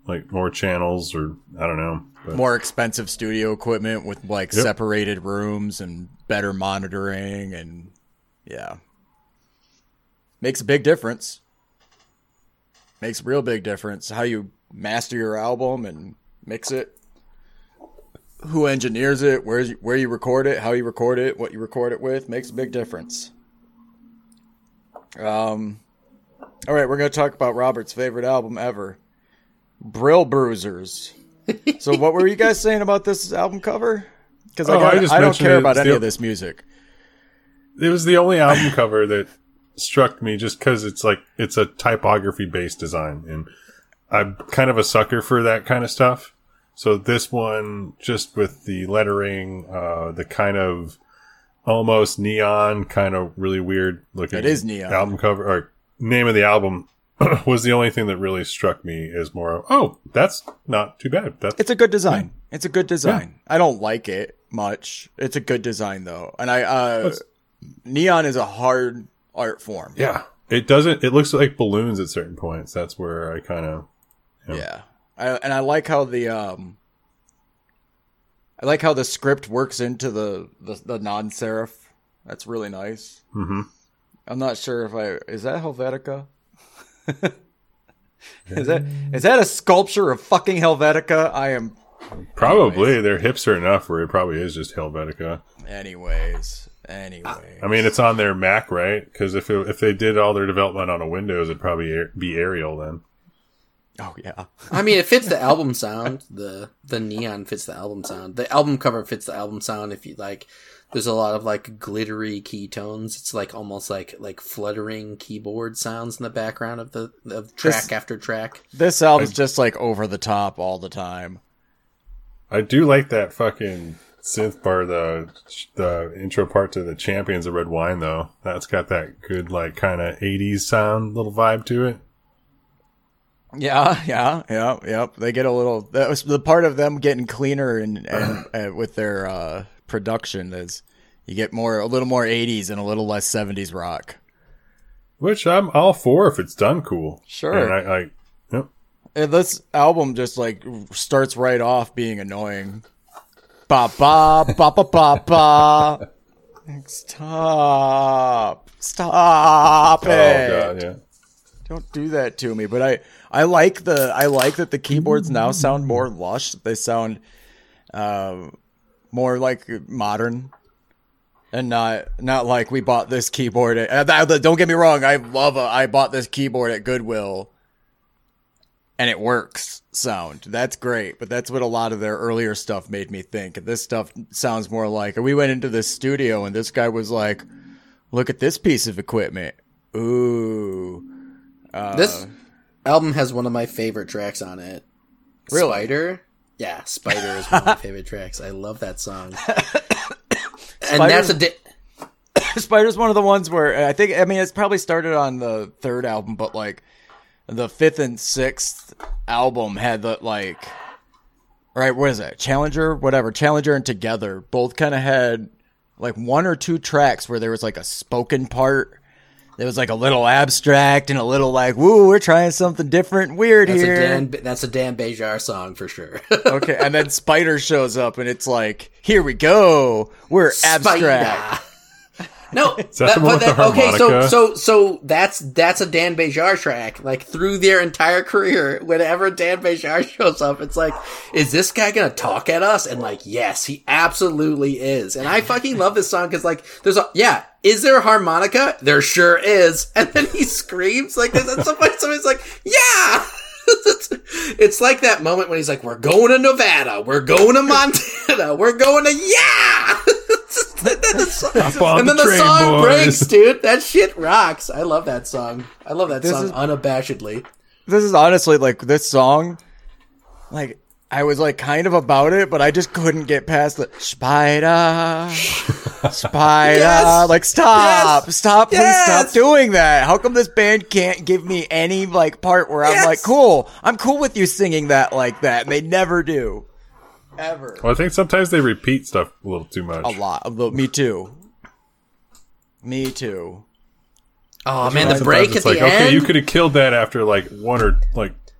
like more channels or I don't know. But more expensive studio equipment with like Yep. separated rooms and better monitoring and yeah makes a big difference makes a real big difference how you master your album and mix it who engineers it where you, where you record it how you record it what you record it with makes a big difference um all right we're going to talk about robert's favorite album ever brill bruisers [LAUGHS] so what were you guys saying about this album cover? Because I, Oh, got- I just I don't care it. about It's any the- of this music. it was the only album cover that struck me just because it's like it's a typography based design, and I'm kind of a sucker for that kind of stuff. So this one, just with the lettering, uh, the kind of almost neon, kind of really weird looking. It is neon. album cover or name of the album [CLEARS THROAT] was the only thing that really struck me as more. of, Oh, that's not too bad. That's It's a good design. It's a good design. I don't like it much. It's a good design though, and I uh, neon is a hard art form. yeah. It doesn't. It looks like balloons at certain points. That's where I kind of. Yeah, I, and I like how the um, I like how the script works into the the, the non serif. That's really nice. hmm I'm not sure if I is that Helvetica. [LAUGHS] is that is that a sculpture of fucking Helvetica? I am. Probably their hips are enough where it probably is just Helvetica. Anyways, anyways, I mean, it's on their Mac, right? Because if it, if they did all their development on a Windows, it'd probably be Arial then. Oh yeah. [LAUGHS] I mean, it fits the album sound. The the neon fits the album sound. The album cover fits the album sound. If you like, there's a lot of like glittery key tones. It's like almost like like fluttering keyboard sounds in the background of the of track This- after track. This album's just like over the top all the time. I do like that fucking synth bar, the the intro part to the Champions of Red Wine, though. That's got that good like kind of '80s sound, little vibe to it. Yeah, yeah, yeah, yep. They get a little. That was the part of them getting cleaner and [CLEARS THROAT] and uh, with their uh, production is you get more a little more '80s and a little less '70s rock. Which I'm all for if it's done cool. Sure. And I, I yep. And this album just like starts right off being annoying. Ba ba ba ba ba ba. Stop! Stop Oh it! god, yeah. Don't do that to me. But I, I like the I like that the keyboards now sound more lush. They sound uh, more like modern, and not not like we bought this keyboard. At, uh, don't get me wrong. I love a, I bought this keyboard at Goodwill, and it works. Sound that's great, but that's what a lot of their earlier stuff made me think. This stuff sounds more like we went into this studio and this guy was like, "Look at this piece of equipment." Ooh. Uh, this album has one of my favorite tracks on it. Really? Spider? Yeah, Spider is one of my [LAUGHS] favorite tracks. I love that song. [COUGHS] and Spider's- that's a di- [COUGHS] Spider's one of the ones where I think I mean it's probably started on the third album, but like the fifth and sixth album had the like right, what is it? Challenger, whatever. Challenger and Together both kind of had like one or two tracks where there was like a spoken part. There was like a little abstract and a little like, "Woo, we're trying something different, weird that's here." a Dan that's a Dan Bejar song for sure. [LAUGHS] okay, and then Spider shows up and it's like, "Here we go, we're abstract." Spider. [LAUGHS] No, [LAUGHS] that the one with the okay, so so so that's that's a Dan Bejar track. Like through their entire career, whenever Dan Bejar shows up, it's like, is this guy gonna talk at us? And like, yes, he absolutely is. And I fucking love this song because like, there's a yeah. Is there a harmonica? There sure is. [LAUGHS] And then he screams like this, and somebody [LAUGHS] somebody's like, yeah. [LAUGHS] it's, like that moment when he's like, "We're going to Nevada, we're going to Montana, we're going to yeah." and then the song, Hop on and then the the train, song boys. breaks, dude. That shit rocks. I love that song. I love that This song is- unabashedly. this is honestly like this song like i was like kind of about it but i just couldn't get past the spider [LAUGHS] spider Yes! like stop Yes! stop please Yes! stop doing that how come this band can't give me any like part where i'm like cool i'm cool with you singing that like that and they never do ever Well, I think sometimes they repeat stuff a little too much. a lot of the me too me too Oh man, the break at like, the okay, end. you could have killed that after like one or like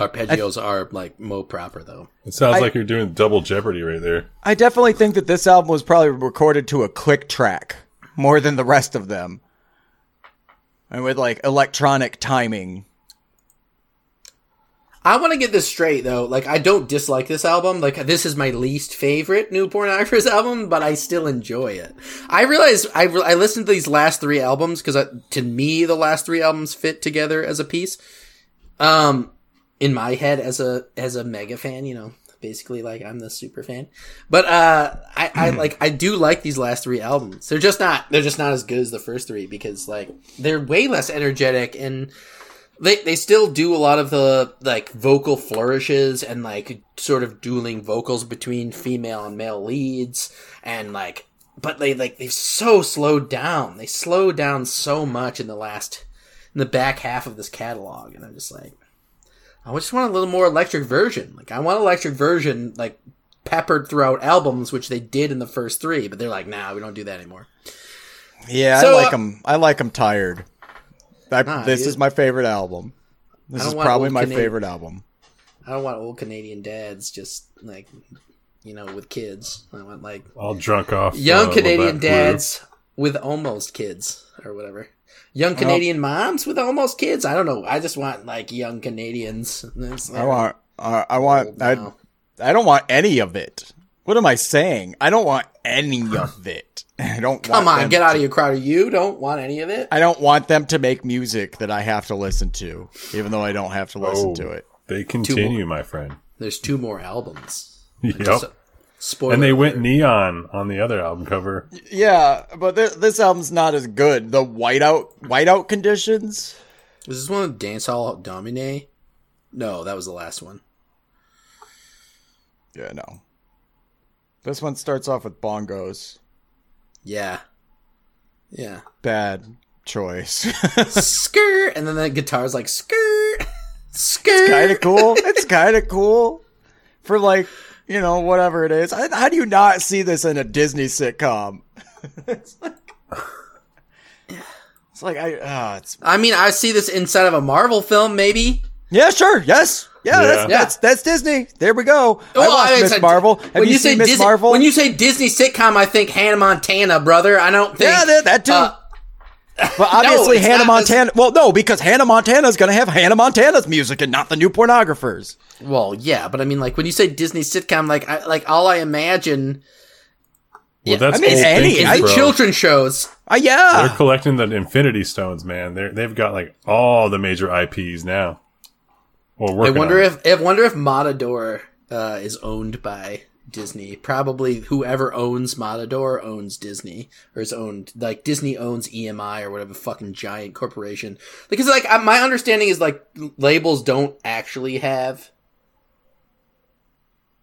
Arpeggios are like mo proper though. it sounds I- like you're doing double jeopardy right there. I definitely think that this album was probably recorded to a click track more than the rest of them, and with like electronic timing. I want to get this straight though. Like I don't dislike this album. Like this is my least favorite New Pornographers [LAUGHS] album, but I still enjoy it. I realize I re- I listened to these last three albums because to me the last three albums fit together as a piece. Um, in my head as a as a mega fan, you know, basically like I'm the super fan. But uh, I I like I do like these last three albums. They're just not they're just not as good as the first three because like they're way less energetic and they they still do a lot of the like vocal flourishes and like sort of dueling vocals between female and male leads and like but they like they've so slowed down they slowed down so much in the last in the back half of this catalog and i'm just like i just want a little more electric version like i want electric version like peppered throughout albums which they did in the first three but they're like nah we don't do that anymore Yeah, So, I like uh, them. I like them tired. I, Nah, this dude. is my favorite album. This is probably my Canadian- favorite album. i don't want old canadian dads just like you know with kids i want like All drunk off. young uh, Canadian Labatt Blue. dads with almost kids or whatever. Young Canadian moms with almost kids. I don't know. I just want like young Canadians. [LAUGHS] It's I want. Uh, I want. I. I don't want any of it. What am I saying? I don't want any of [LAUGHS] it. [LAUGHS] I don't. Come want on, them get out of your crowd. You don't want any of it. I don't want them to make music that I have to listen to, even though I don't have to listen Oh, to it. They continue, my friend. There's two more albums. Yep. Just a- spoiler and they went neon on the other album cover. Yeah, but th- this album's not as good. The whiteout whiteout conditions. Was this one of Dance Hall Domine? No, that was the last one. Yeah, no. This one starts off with bongos. Yeah. Yeah. Bad choice. [LAUGHS] skirt, and then the guitar's like skirt. [LAUGHS] Skirt. kind of cool. [LAUGHS] It's kind of cool for like you know whatever it is. How, how do you not see this in a Disney sitcom? [LAUGHS] it's like it's like I uh, it's I mean, I see this inside of a Marvel film, maybe. yeah sure yes yeah, Yeah. That's, that's that's Disney. There we go. I Well, watched it's Miss a- Marvel. Have when you, say seen Miss Disney, Marvel? When you say Disney sitcom, I think Hannah Montana, brother. I don't think. yeah, that, that too. uh, but [LAUGHS] obviously it's Hannah not this- Montana. Well, no, because Hannah Montana is going to have Hannah Montana's music and not the new pornographers. well, yeah, but I mean, like when you say Disney sitcom, like, I, like all I imagine Well, that's I mean, old any- thinking, I- is the bro. children shows. Uh, They're collecting the Infinity Stones, man. They they've got like all the major IPs now. Well, I wonder on it. if I wonder if Matador uh, is owned by Disney. Probably whoever owns Matador owns Disney, or is owned like Disney owns EMI or whatever fucking giant corporation. Because like uh, my understanding is like labels don't actually have.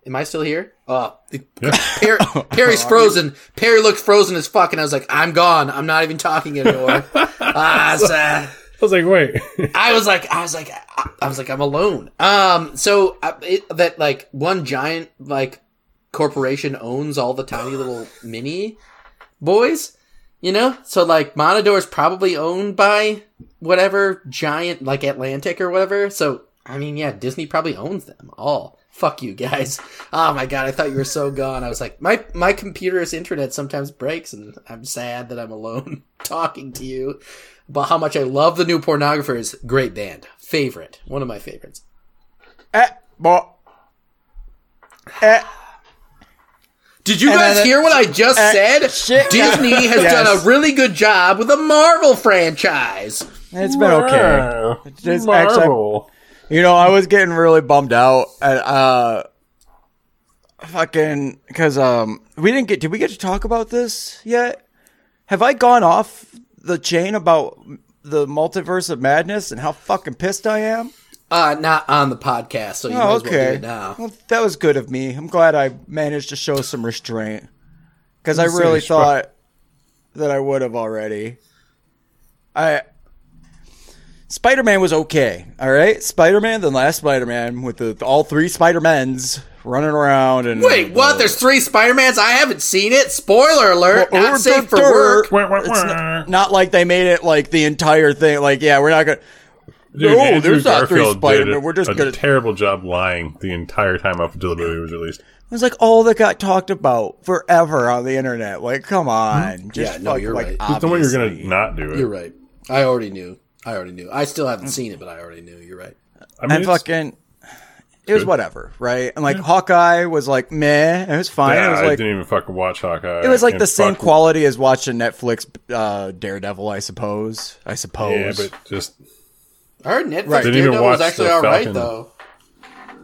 Am I still here? Oh, the- Perry, [LAUGHS] Perry's frozen. Perry looked frozen as fuck, and I was like, "I'm gone. I'm not even talking anymore." [LAUGHS] ah, sad. I was like, wait, [LAUGHS] I was like, I was like, I, I was like, I'm alone. Um, so uh, it, that like one giant like corporation owns all the tiny little mini boys, you know. So like Matador is probably owned by whatever giant like Atlantic or whatever. So I mean, yeah, Disney probably owns them all. Fuck you guys. [LAUGHS] Oh my god, I thought you were so gone. I was like, my my computer's internet sometimes breaks, and I'm sad that I'm alone [LAUGHS] talking to you about how much I love the new pornographers. Great band, favorite, one of my favorites. Eh, bo- eh, Did you And guys then- hear what I just uh, said? shit. Disney has Yes. done a really good job with the Marvel franchise. it's been okay. Wow. Just actually- Marvel. You know, I was getting really bummed out at uh fucking because um we didn't get did we get to talk about this yet? Have I gone off the chain about the multiverse of madness and how fucking pissed I am? Uh, not on the podcast, so you might Oh, as well do okay. it now. Well, that was good of me. I'm glad I managed to show some restraint because I really thought that I would have already. I Spider-Man was okay. All right, Spider-Man, the last Spider-Man with the all three Spider-Mans running around and Wait, what? There's three Spider-Mans? I haven't seen it. Spoiler alert, Well, not or safe for dirt. work. Wah, wah, It's not, not like they made it like the entire thing. Like, yeah, we're not gonna. Dude, No, Andrew there's not three Garfield Spider-Man. We're just a gonna- a terrible job lying the entire time up until the movie was released. It was like all that got talked about forever on the internet. Like, come on, just Yeah, no, fuck, you're like, right. Who's the one you're gonna not do it? You're right. I already knew. I already knew. I still haven't seen it, but I already knew. You're right. I mean, and fucking it was Good. whatever, right? And like Hawkeye was like meh, it was fine. yeah, it was I like didn't even fucking watch Hawkeye. it was like the same quality as watching Netflix uh, Daredevil, I suppose. I suppose. Yeah, suppose. but just I heard Netflix Right. Didn't even Daredevil was watch actually the all right Falcon. though.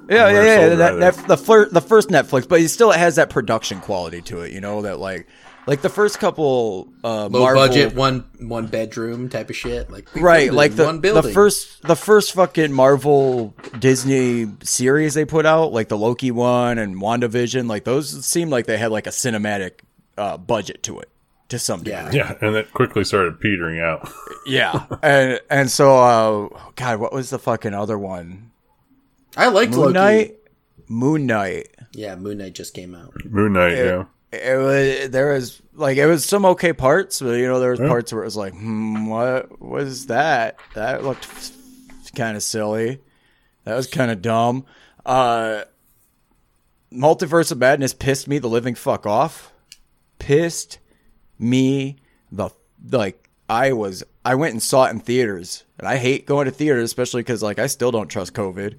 yeah, yeah, Winter yeah. That, that, the first, the first Netflix, but it still it has that production quality to it. You know that like, like the first couple uh, Low Marvel, budget, one one bedroom type of shit. Like right? Like the one the first the first fucking Marvel Disney series they put out, like the Loki one and WandaVision, like those seemed like they had like a cinematic uh, budget to it to some degree. Yeah. yeah, and it quickly started petering out. [LAUGHS] Yeah, and and so uh, God, what was the fucking other one? I liked Moon Loki. Knight. Moon Knight. Yeah, Moon Knight just came out. Moon Knight, yeah. It was there was like it was some okay parts, but you know there was Yeah. parts where it was like, hmm, what was that? That looked kind of silly. That was kind of dumb. Uh, Multiverse of Madness pissed me the living fuck off. Pissed me the like I was I went and saw it in theaters, and I hate going to theaters, especially because like I still don't trust COVID.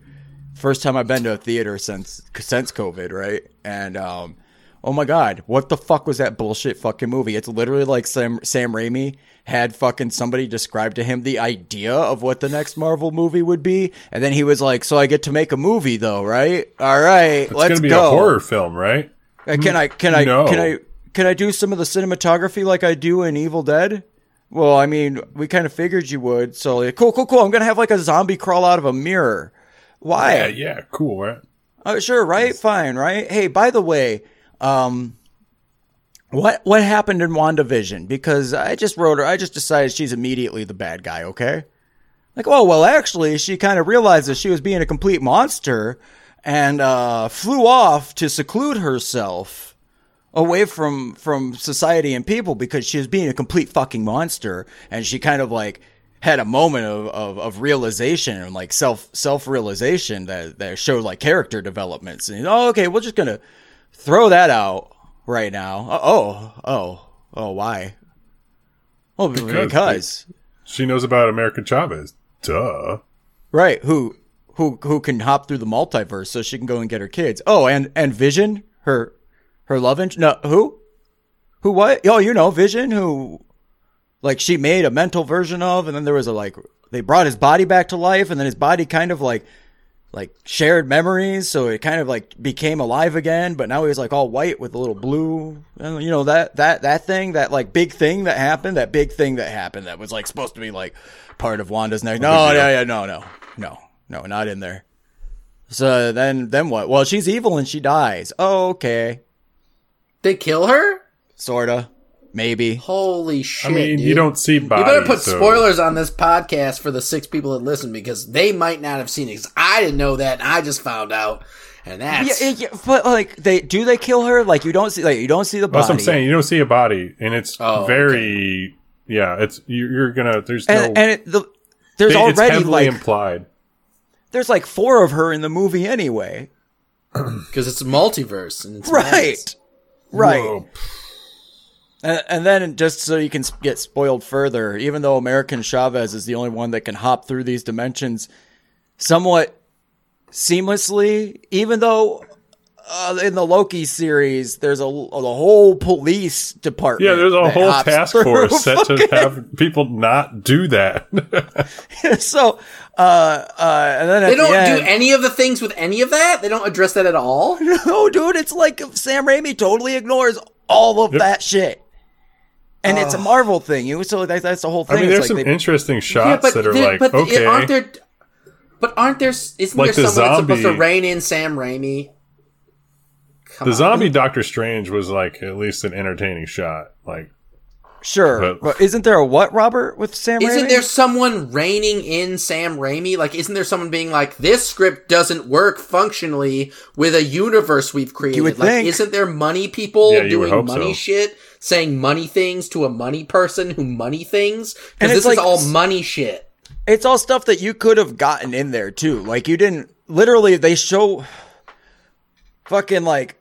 First time I've been to a theater since since COVID, right? And um, oh my god, what the fuck was that bullshit fucking movie? It's literally like Sam Sam Raimi had fucking somebody describe to him the idea of what the next Marvel movie would be, and then he was like, "So I get to make a movie, though, right? All right, It's let's gonna be go." a horror film, right? Uh, Can I can I No. can I can I do some of the cinematography like I do in Evil Dead? Well, I mean, we kind of figured you would. So, like, cool, cool, cool. I'm gonna have like a zombie crawl out of a mirror. Why? Yeah, yeah, cool, right? Oh, sure, right? Fine, right? Hey, by the way, um, what what happened in WandaVision? Because I just wrote her. I just decided she's immediately the bad guy. Okay. Like, oh well, actually, she kind of realized that she was being a complete monster and uh, flew off to seclude herself away from from society and people because she was being a complete fucking monster, and she kind of like had a moment of, of, of realization and like self self realization that that showed like character developments. And oh, okay, we're just gonna throw that out right now. Uh, oh, oh, oh, why? Well, Because because She knows about America Chavez. Duh. Right. Who who who can hop through the multiverse so she can go and get her kids. Oh, and and Vision, her her love interest. No, who? Who what? Oh, you know, Vision who like she made a mental version of and then there was a like they brought his body back to life and then his body kind of like like shared memories so it kind of like became alive again but now he was like all white with a little blue and you know that that that thing that like big thing that happened that big thing that happened that was like supposed to be like part of Wanda's next no yeah yeah no no no no not in there so then then what well she's evil and she dies oh, okay They kill her? sorta maybe Holy shit! I mean, you don't see bodies. You better put so- spoilers on this podcast for the six people that listen because they might not have seen it. 'Cause I didn't know that, and I just found out, and that's yeah, yeah, but like they do they kill her like you don't see like you don't see the body That's what I'm saying. You don't see a body, and it's Oh, very, yeah. It's you- you're gonna. There's and, no. and it, the, there's it's already heavily like implied. there's like four of her in the movie anyway [CLEARS THROAT] because it's a multiverse, and it's right madness. Right. And, and then just so you can get spoiled further, even though America Chavez is the only one that can hop through these dimensions somewhat seamlessly, even though uh, in the Loki series there's a, a whole police department. Yeah, there's a whole task through force set to have people not do that. [LAUGHS] so, uh, uh, and then at They don't the end, do any of the things with any of that. They don't address that at all. [LAUGHS] No, dude, it's like Sam Raimi totally ignores all of Yep. that shit. And it's a Marvel thing. You so that, that's the whole thing. I mean, there's like some they- interesting shots that are like, but okay, aren't there? But aren't there? Isn't Like there the someone that's supposed to zombie- rein in Sam Raimi? Come the on. zombie Doctor Strange was like at least an entertaining shot. Like, sure, but- but, isn't there a what, Robert, with Sam Isn't Raimi? there someone reining in Sam Raimi? Like, isn't there someone being like, this script doesn't work functionally with a universe we've created? would like, think. isn't there money people Yeah, doing money so. shit, saying money things to a money person who money things? And Because this like- is all money shit. It's all stuff that you could have gotten in there too. Like you didn't literally. They show fucking like.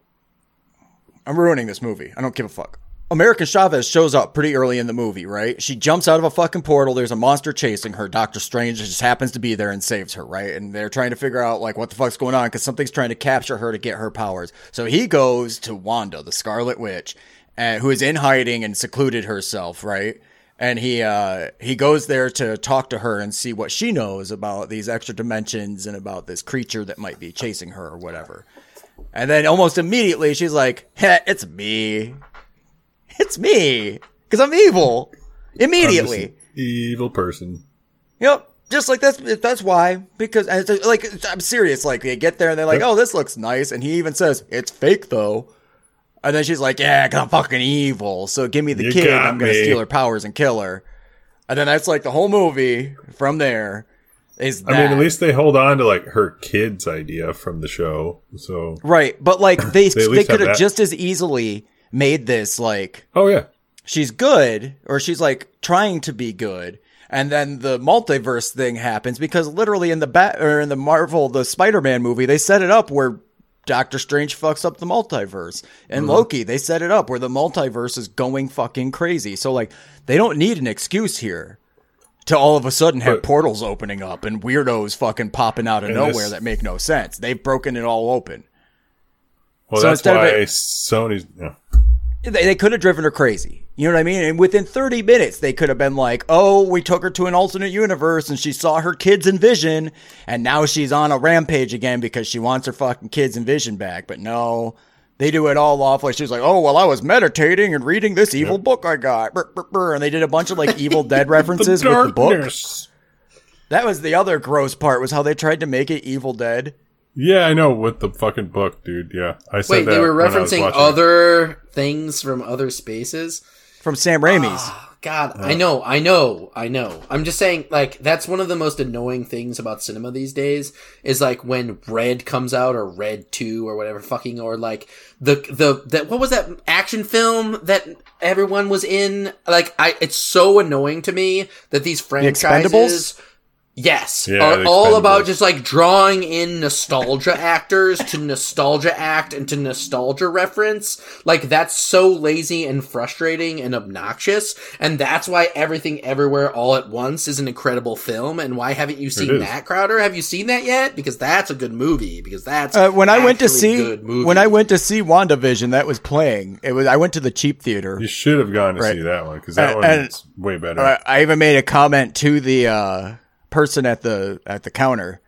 I'm ruining this movie. I don't give a fuck. America Chavez shows up pretty early in the movie, right? She jumps out of a fucking portal. There's a monster chasing her. Doctor Strange just happens to be there and saves her, right? And they're trying to figure out like what the fuck's going on because something's trying to capture her to get her powers. So he goes to Wanda, the Scarlet Witch, uh, who is in hiding and secluded herself, right? And he uh, he goes there to talk to her and see what she knows about these extra dimensions and about this creature that might be chasing her or whatever. And then almost immediately she's like, "Heh, "It's me, it's me, because I'm evil." I'm Immediately, an evil person. yep. Just like that's that's why because like I'm serious. Like they get there and they're like, Yep. "Oh, this looks nice," and he even says, "It's fake though." And then she's like, "Yeah, 'cause I'm fucking evil. So give me the You kid. I'm gonna me." steal her powers and kill her." And then that's like the whole movie from there. Is I mean, at least they hold on to like her kid's idea from the show. So, right? But like [CLEARS THROAT] they They they, have could have that. just as easily made this like oh yeah, she's good or she's like trying to be good and then the multiverse thing happens because literally in the bat or in the Marvel the Spider-Man movie they set it up where Doctor Strange fucks up the multiverse. And mm-hmm. Loki, they set it up where the multiverse is going fucking crazy. So like they don't need an excuse here to all of a sudden have But- portals opening up and weirdos fucking popping out of nowhere that make no sense. They've broken it all open. well So that's why it- Sony's. Yeah. They, they could have driven her crazy. You know what I mean? And within 30 minutes, they could have been like, oh, we took her to an alternate universe and she saw her kids in vision. And now she's on a rampage again because she wants her fucking kids in vision back. But no, they do it all off like she's like, oh, well, I was meditating and reading this evil book I got. Brr, brr, brr. And they did a bunch of like Evil Dead [LAUGHS] references with the book. That was the other gross part was how they tried to make it Evil Dead. Yeah, I know with the fucking book, dude. Yeah, I said Wait, that they were when I was referencing watching it. other things from other spaces. From Sam Raimi's. Ah, God, I know, I know, I know. I'm just saying, like, that's one of the most annoying things about cinema these days is like when Red comes out or Red 2 or whatever fucking, or like the, the, that, what was that action film that everyone was in? Like, I, it's so annoying to me that these franchises. Expendables? Yes, Yeah, are all about just like drawing in nostalgia [LAUGHS] actors to nostalgia act and to nostalgia reference. Like that's so lazy and frustrating and obnoxious, and that's why Everything Everywhere All at Once is an incredible film. And why haven't you seen is. that, Crowder? Have you seen that yet? Because that's a good movie. Because that's Uh, when I went to see a good movie. when I went to see WandaVision, that was playing. It was I went to the cheap theater. You should have gone to Right. see that one because that And- and- one's way better. I, I even made a comment to the uh, person at the at the counter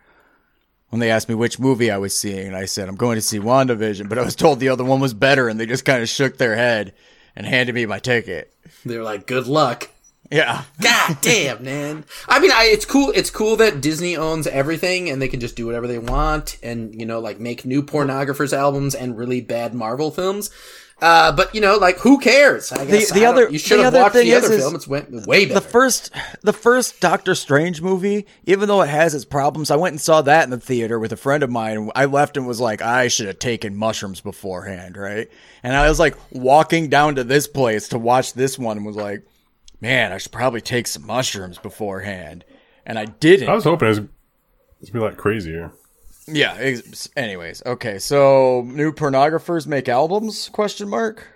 when they asked me which movie I was seeing, and I said I'm going to see WandaVision, but I was told the other one was better, and they just kind of shook their head and handed me my ticket. they're like, "Good luck." Yeah, [LAUGHS] God damn, man. I mean, I, it's cool. It's cool that Disney owns everything and they can just do whatever they want and, you know, like make new pornographers albums and really bad Marvel films. Uh, but you know, like who cares? I guess the I other- you should the have other watched thing the is- other is film. It's way, way better. the first the first Doctor Strange movie, even though it has its problems, I went and saw that in the theater with a friend of mine. I left and was like, I should have taken mushrooms beforehand, right? And I was like walking down to this place to watch this one and was like, man, I should probably take some mushrooms beforehand. And I didn't. I was hoping it was it's be like crazier. Yeah. Ex- anyways, okay. So new pornographers make albums? Question mark.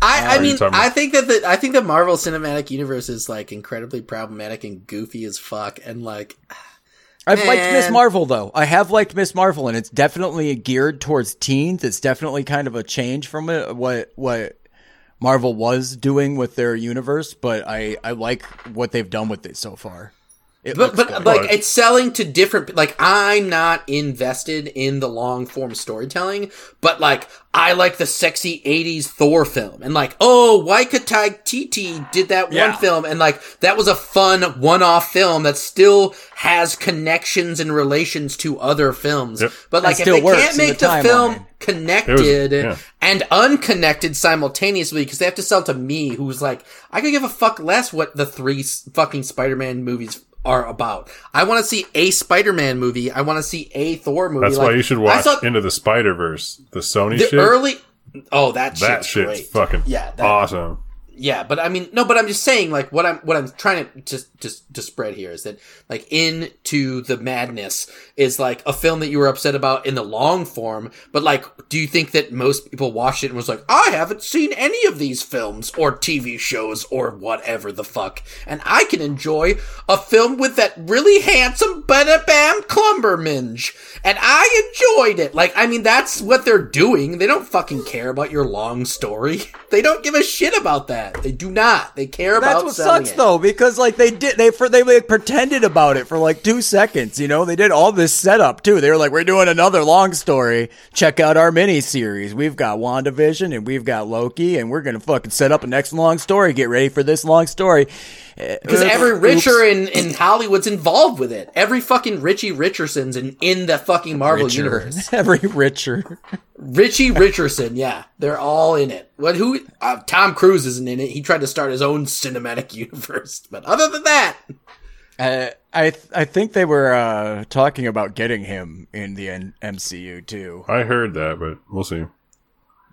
I, I mean, I think that the I think the Marvel Cinematic Universe is like incredibly problematic and goofy as fuck, and like [SIGHS] I've liked Miss Marvel though. I have liked Miss Marvel, and it's definitely geared towards teens. It's definitely kind of a change from it, what what Marvel was doing with their universe. But I I like what they've done with it so far. It But but like it's selling to different like I'm not invested in the long form storytelling, but like I like the sexy 80s Thor film and like oh Taika Waititi did that Yeah. one film and like that was a fun one-off film that still has connections and relations to other films. Yep. But like if still they works can't in the make the, timeline. film connected yeah. and unconnected simultaneously because they have to sell to me who's like I could give a fuck less what the three fucking Spider-Man movies are about. I want to see a Spider-Man movie. I want to see a Thor movie. That's Like, why you should watch saw Into the Spider Verse, the Sony the shit. early. Oh, that shit's that shit's great. fucking Yeah, that- awesome. Yeah, but I mean, no, but I'm just saying, like, what I'm, what I'm trying to just, just to spread here is that, like, into the madness is like a film that you were upset about in the long form, but like, do you think that most people watched it and was like, I haven't seen any of these films or TV shows or whatever the fuck, and I can enjoy a film with that really handsome Bada Bam Clumberminge, and I enjoyed it. Like, I mean, that's what they're doing. They don't fucking care about your long story. [LAUGHS] They don't give a shit about that. They do not. They care about That's what sucks it. though, because like they did, they for they like, pretended about it for like two seconds. You know, they did all this setup too. They were like, "We're doing another long story. Check out our mini series. We've got WandaVision and we've got Loki, and we're gonna fucking set up a next long story. Get ready for this long story." Because uh, every Richer in, in Hollywood's involved with it. Every fucking Richie Richardson's in, in the fucking Marvel universe. [LAUGHS] every richer. Richie Richardson, yeah. They're all in it. What who uh, Tom Cruise isn't in it. He tried to start his own cinematic [LAUGHS] universe. But other than that, Uh, I I think they were uh, talking about getting him in the N- MCU too. I heard that, but we'll see.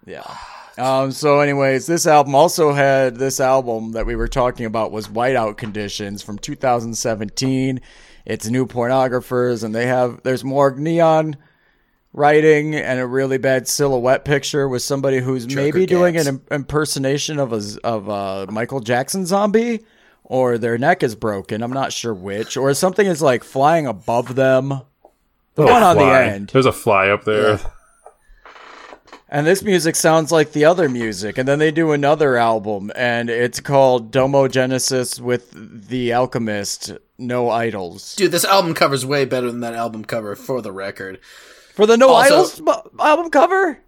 Yeah. Um, so, anyways, this album also had this album that we were talking about was Whiteout Conditions from 2017. It's new pornographers, and they have there's more neon writing and a really bad silhouette picture with somebody who's maybe doing cats. an im- impersonation of a z- of a Michael Jackson zombie, or their neck is broken. I'm not sure which, or something is like flying above them. The Little one on the end. There's a fly up there. And this music sounds like the other music. And then they do another album, and it's called Domo Genesis with The Alchemist, No Idols. dude, this album cover's way better than that album cover. For the record, For the No Also- Idols album cover?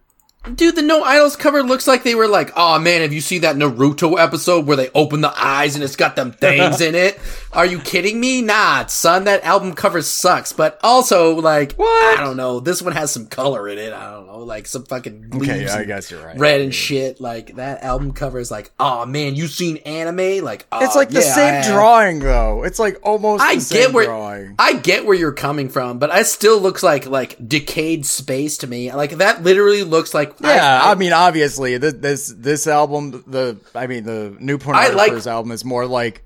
Dude, the No Idols cover looks like they were like, oh man, have you seen that Naruto episode where they open the eyes and it's got them things in it? Are you kidding me? Nah, son, that album cover sucks. But also, like, What? I don't know, this one has some color in it. I don't know, like some fucking Okay, leaves I guess you're right. red and shit. Like that album cover is like, oh man, you seen anime? Like, oh, It's like the yeah, same drawing though. It's like almost I the same get where drawing. I get where you're coming from, but it still looks like like decayed space to me. Like that literally looks like Yeah, I, mean, obviously, this this this album, the I mean, the new I like- album is more like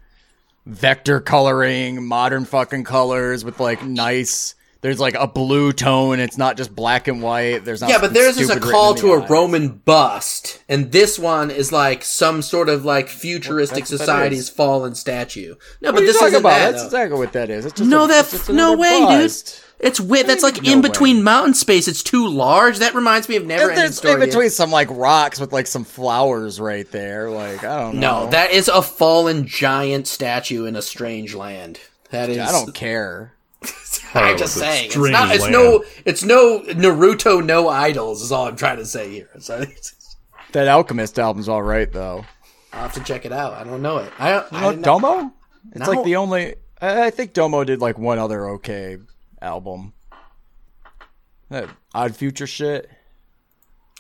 vector coloring, modern fucking colors with like nice. There's like a blue tone. It's not just black and white. There's not yeah, but theirs is a call to a eyes. Roman bust, and this one is like some sort of like futuristic that society's fallen statue. No, What but this isn't about? that. That's exactly what that is. It's just No, a, that no way, bust. dude. It's weird. That's like No in way. between mountain space. It's too large. That reminds me of Never And Ending there's Story. in between some like rocks with like some flowers right there. Like I don't know. No, that is a fallen giant statue in a strange land. That is. I don't care. [LAUGHS] I'm just saying. It's not. It's no. It's no Naruto. No idols. Is all I'm trying to say here. So [LAUGHS] That Alchemist album's all right though. I'll have to check it out. I don't know it. I. I You know, didn't know- Domo? It's No. like the only. I I think Domo did like one other okay album. That Odd Future shit.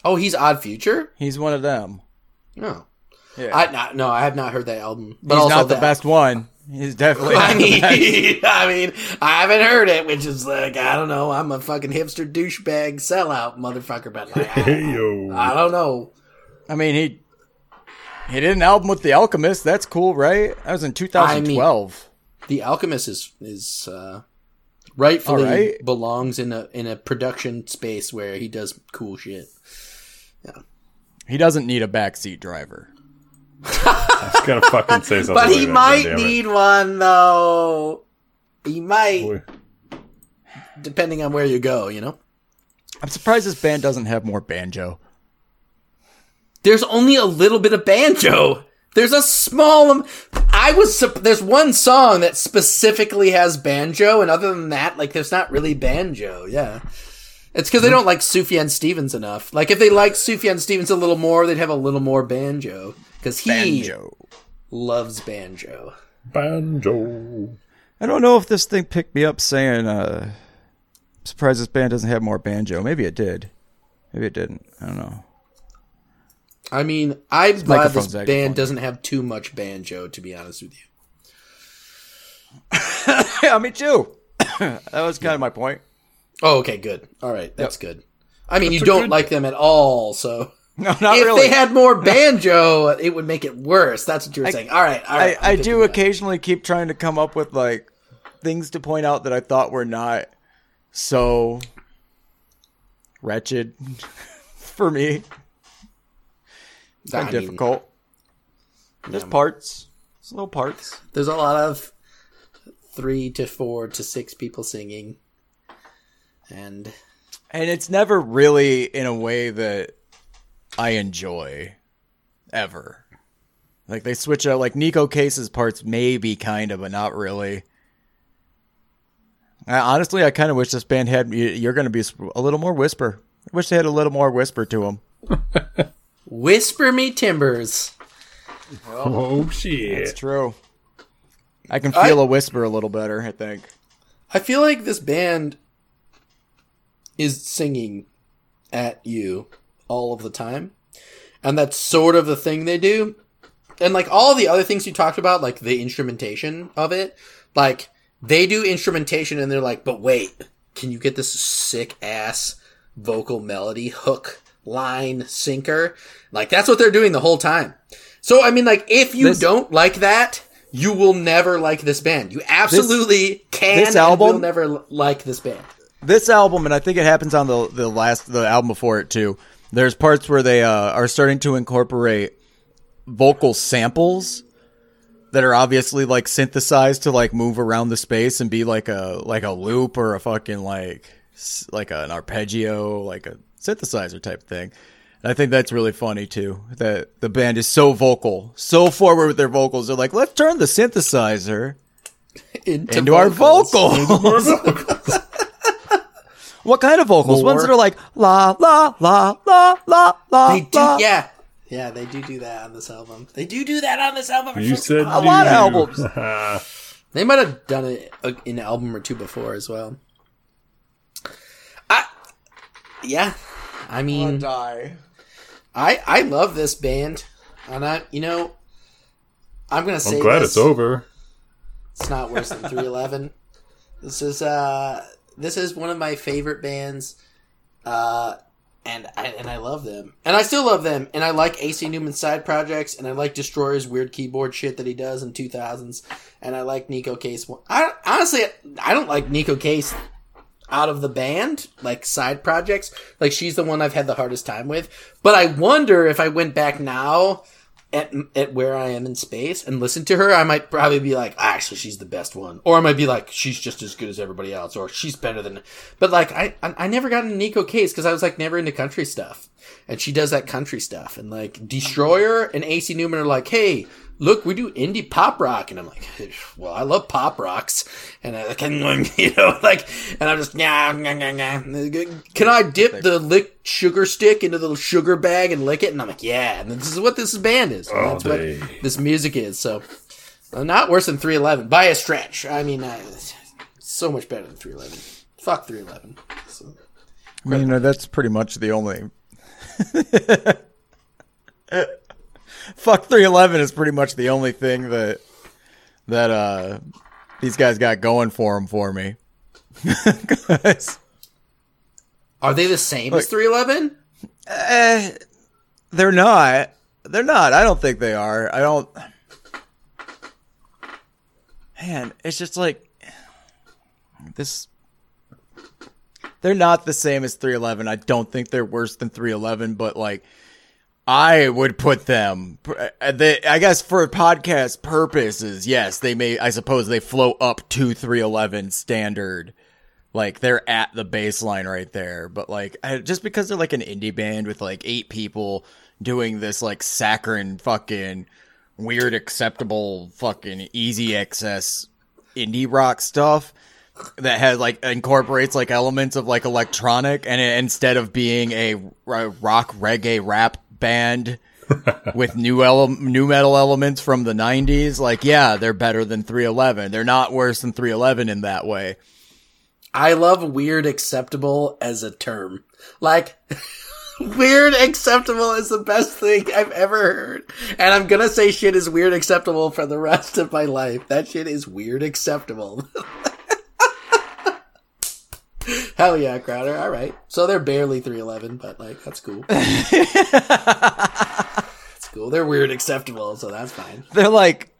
oh, he's Odd Future. He's one of them. No, Yeah. I not. No, I have not heard that album. But He's also not the that- best one. He's definitely. [LAUGHS] I not the best. mean, [LAUGHS] I mean, I haven't heard it, which is like, I don't know. I'm a fucking hipster douchebag sellout motherfucker, but like, I, [LAUGHS] Hey yo. I don't know. I mean, he he did an album with The Alchemist. That's cool, right? That was in 2012. The Alchemist is is uh, rightfully Alright. belongs in a in a production space where he does cool shit. Yeah. he doesn't need a backseat driver. [LAUGHS] I was gonna fucking say something. But he like might goddammit. need one though. He might, Boy. depending on where you go. You know, I'm surprised this band doesn't have more banjo. there's only a little bit of banjo. There's a small. I was. There's one song that specifically has banjo, and other than that, like, there's not really banjo. Yeah, it's because they don't like Sufjan Stevens enough. Like, if they liked Sufjan Stevens a little more, they'd have a little more banjo. Because he Banjo. loves banjo. Banjo. I don't know if this thing picked me up saying, uh, I'm surprised this band doesn't have more banjo. Maybe it did. Maybe it didn't. I don't know. I mean, I'm glad this band fun. doesn't have too much banjo. To be honest with you. [LAUGHS] yeah, me too. [COUGHS] that was kind of my point. Oh, okay, good. All right, that's good. I mean, you don't good- like them at all, so [LAUGHS] No, not if really. they had more [LAUGHS] banjo, it would make it worse. That's what you were saying. All right, all I. I do picking that. occasionally keep trying to come up with like things to point out that I thought were not so wretched for me. It's kind I of mean, difficult. There's parts. There's little parts. There's a lot of three to four to six people singing, and And it's never really in a way that I enjoy ever. Like they switch out like Neko Case's parts maybe kind of, but not really. I, honestly, I kind of wish this band had you- you're going to be a little more whisper. I wish they had a little more whisper to them. [LAUGHS] whisper me timbers. Oh It's shit. true. I can feel a whisper a little better, I think. I feel like this band is singing at you all of the time. And that's sort of the thing they do. And like all the other things you talked about, like the instrumentation of it, like they do instrumentation and they're like, but wait, can you get this sick ass vocal melody, hook, line, sinker? Like that's what they're doing the whole time. So I mean like if you This- don't like that, you will never like this band. You absolutely can this album- will never l- like this band. this album, and I think it happens on the the last the album before it too. There's parts where they uh, are starting to incorporate vocal samples that are obviously like synthesized to like move around the space and be like a like a loop or a fucking like like an arpeggio, like a synthesizer type thing. And I think that's really funny too. That the band is so vocal, so forward with their vocals. They're like, let's turn the synthesizer Into, into our vocals. vocals. [LAUGHS] What kind of vocals? Ones that are like la la la la la la. They do, la. yeah, yeah, they do do that on this album. They do do that on this album. You said A lot of albums. [LAUGHS] They might have done it uh, in an album or two before as well. I, yeah, I mean, die. I I love this band, and I you know, I'm gonna say I'm glad this, it's over. It's not worse than 311. [LAUGHS] This is uh this is one of my favorite bands, uh, and I and I love them, and I still love them, and I like AC Newman's side projects, and I like Destroyer's weird keyboard shit that he does in 2000s, and I like Neko Case. I honestly I don't like Neko Case out of the band, like side projects. Like she's the one I've had the hardest time with. But I wonder if I went back now at at where I am in space and listened to her, I might probably be like, "Ah, actually, she's the best one, or I might be like, she's just as good as everybody else, or she's better than. But like, I I, I never got into Neko Case because I was like never into country stuff, and she does that country stuff, and like Destroyer and AC Newman are like, hey. Look, we do indie pop rock, and I'm like, well, I love pop rocks, and I can, [LAUGHS] you know, like, and I'm just, yeah, can I dip the lick sugar stick into the sugar bag and lick it? And I'm like, yeah, and this is what this band is. And All that's day. what this music is. So, uh, not worse than 311 by a stretch. I mean, uh, so much better than 311. Fuck 311. So, I mean, you know, that's pretty much the only. Fuck 311 is pretty much the only thing that that uh these guys got going for them for me. [LAUGHS] are they the same as 311? eh, they're not. They're not. I don't think they are. I don't. Man, it's just like this. They're not the same as 311. I don't think they're worse than 311, but like I would put them. uh, I guess for podcast purposes, yes, they may. I suppose they flow up to 311 standard. Like they're at the baseline right there, but like just because they're like an indie band with like eight people doing this like saccharine fucking weird acceptable fucking easy access indie rock stuff that has like incorporates like elements of like electronic and it, instead of being a rock reggae rap band [LAUGHS] with new ele- new metal elements from the 90s like yeah they're better than 311 they're not worse than 311 in that way I love weird acceptable as a term. Like, [LAUGHS] weird acceptable is the best thing I've ever heard. And I'm gonna say shit is weird acceptable for the rest of my life. That shit is weird acceptable. [LAUGHS] Hell yeah, Crowder. All right. So they're barely 311, but like, that's cool. [LAUGHS] that's cool. They're weird acceptable, so that's fine. they're like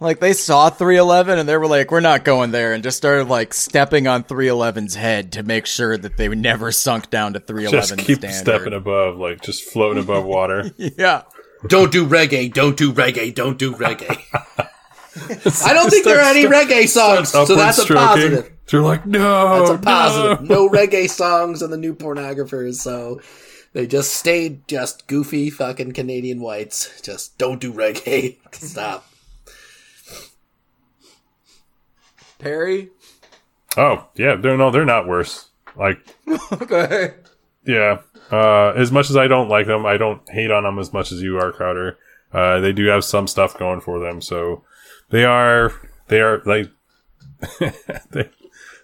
like they saw 311 and they were like we're not going there and just started like stepping on 311's head to make sure that they never sunk down to 311 Just keep standard stepping above, like just floating above water. [LAUGHS] yeah Don't do reggae, don't do reggae, don't do reggae. [LAUGHS] [LAUGHS] I don't think there are any reggae songs, so that's a stroking. positive. They're like, no, That's a positive. no. No reggae songs on the new pornographers, so they just stayed just goofy fucking Canadian whites. Just don't do reggae. [LAUGHS] Stop. perry Oh yeah, they're no, they're not worse. Like, [LAUGHS] okay yeah, uh, as much as I don't like them, I don't hate on them as much as you are, Crowder. Uh, they do have some stuff going for them, so they are they are like [LAUGHS] they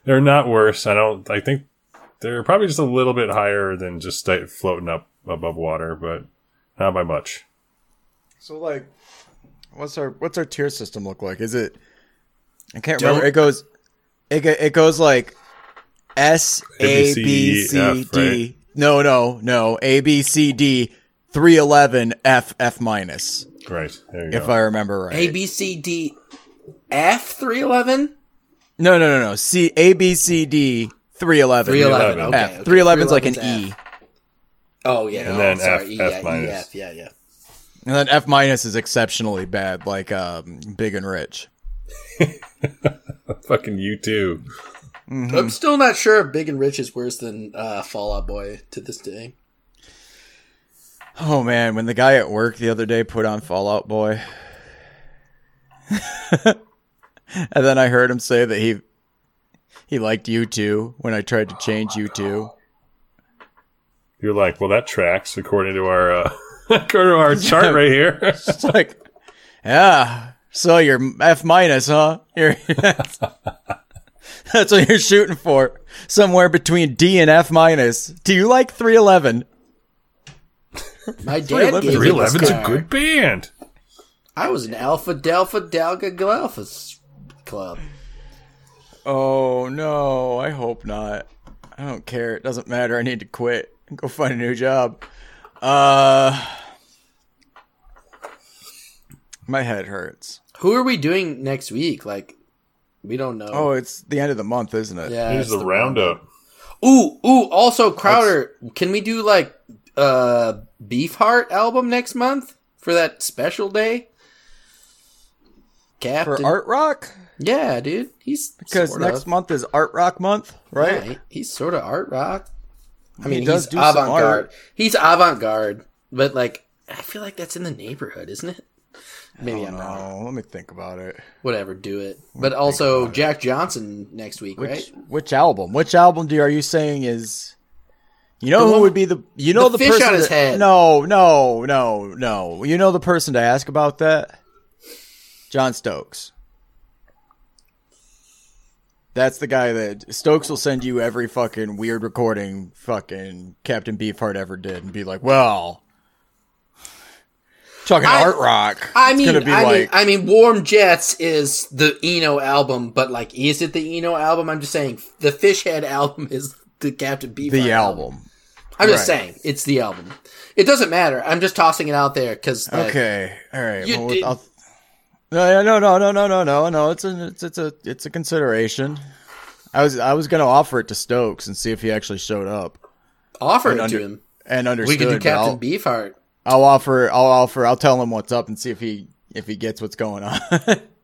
they're not worse. I don't. I think they're probably just a little bit higher than just floating up above water, but not by much. so like what's our what's our tier system look like is it i can't Don't- remember it goes it, it goes like s a b c d no no no a b c d 311 f f minus Great. there you if go. i remember right A B C D F three eleven. No, no, no, no. C A B C D three eleven. 311. 311. Okay. F. okay. Three eleven's like an 311's E, F. Oh yeah. And oh, then sorry. F- E, F yeah, minus. EF, yeah, yeah. and then F minus is exceptionally bad, like um, Big and Rich. [LAUGHS] Fucking you too. I'm still not sure if Big and Rich is worse than uh, Fall Out Boy to this day. Oh man, when the guy at work the other day put on Fall Out Boy, [LAUGHS] and then I heard him say that he he liked you too when I tried to change you too. You're like, well, that tracks according to our uh, [LAUGHS] according to our [LAUGHS] chart right here. It's like, yeah. So you're F minus, huh? You're, that's, that's what you're shooting for. Somewhere between D and F minus. Do you like 311? My dad gave Three me this Eleven's a good band. I was an Alpha Delta Delta Galpha club. Oh no, I hope not. I don't care. It doesn't matter. I need to quit and go find a new job. Uh My head hurts. Who are we doing next week? Like, we don't know. Oh, it's the end of the month, isn't it? yeah. Here's it's the roundup. Ooh, ooh. Also, Crowder, can we do like uh Beefheart album next month for that special day? For Art Rock? Yeah, dude. He's Because next of. month is Art Rock month, right? Yeah, he- he's sort of art rock. I mean, does he's do avant garde. He's avant garde, but like, I feel like that's in the neighborhood, isn't it? Maybe I'm wrong. Oh, let me think about it. Whatever, do it. But also Jack Johnson next week, Which right? which album? Which album do you, are you saying is you know who would be the you know the the, fish person on his that- head. No, no, no, no. You know the person to ask about that? John Stokes. That's the guy that Stokes will send you every fucking weird recording fucking Captain Beefheart ever did and be like, well, talking I- art rock. I it's mean, I mean, I mean, Warm Jets is the Eno album, but like, is it the Eno album? I'm just saying, the Fishhead [LAUGHS] album is the Captain Beefheart the album. I'm just saying, it's the album. It doesn't matter. I'm just tossing it out there because Okay, all right. You well, did- I'll- no, no, no, no, no, no, no, no. It's a, it's, it's a, it's a consideration. I was, I was gonna offer it to Stokes and see if he actually showed up offer it and to him. and understood. We could do Captain I'll, Beefheart. I'll offer, I'll offer, I'll tell him what's up and see if he, if he gets what's going on. [LAUGHS]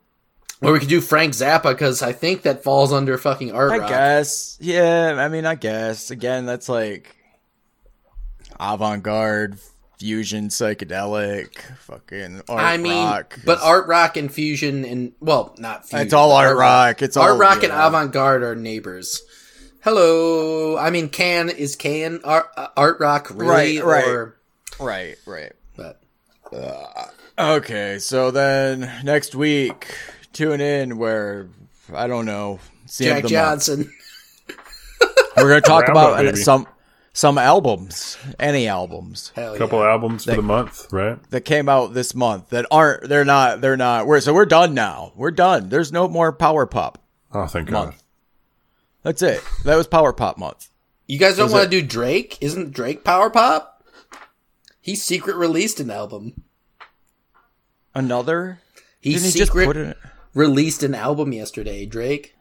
Or we could do Frank Zappa because I think that falls under fucking art I rock. guess, yeah. I mean, I guess again, that's like avant-garde, fusion, psychedelic, fucking art I mean, rock. but art rock and fusion and well, not fusion. It's all but art rock. It's all art rock and avant garde are neighbors. Hello, I mean, can is can art, uh, art rock really Right, right. or Right, right. but Okay, so then next week, tune in where I don't know. it's the end Jack of the month. Johnson. [LAUGHS] We're gonna talk Roundup, about baby. some some albums, any albums Hell couple yeah. albums for the month, right? that came out this month that aren't. They're not. They're not. We're so we're done now. We're done. There's no more power pop. Oh, thank God. That's it. That was power pop month. You guys don't want to do Drake? Isn't Drake power pop? He secret released an album. Another. He Didn't he just secret put it? Released an album yesterday. Drake.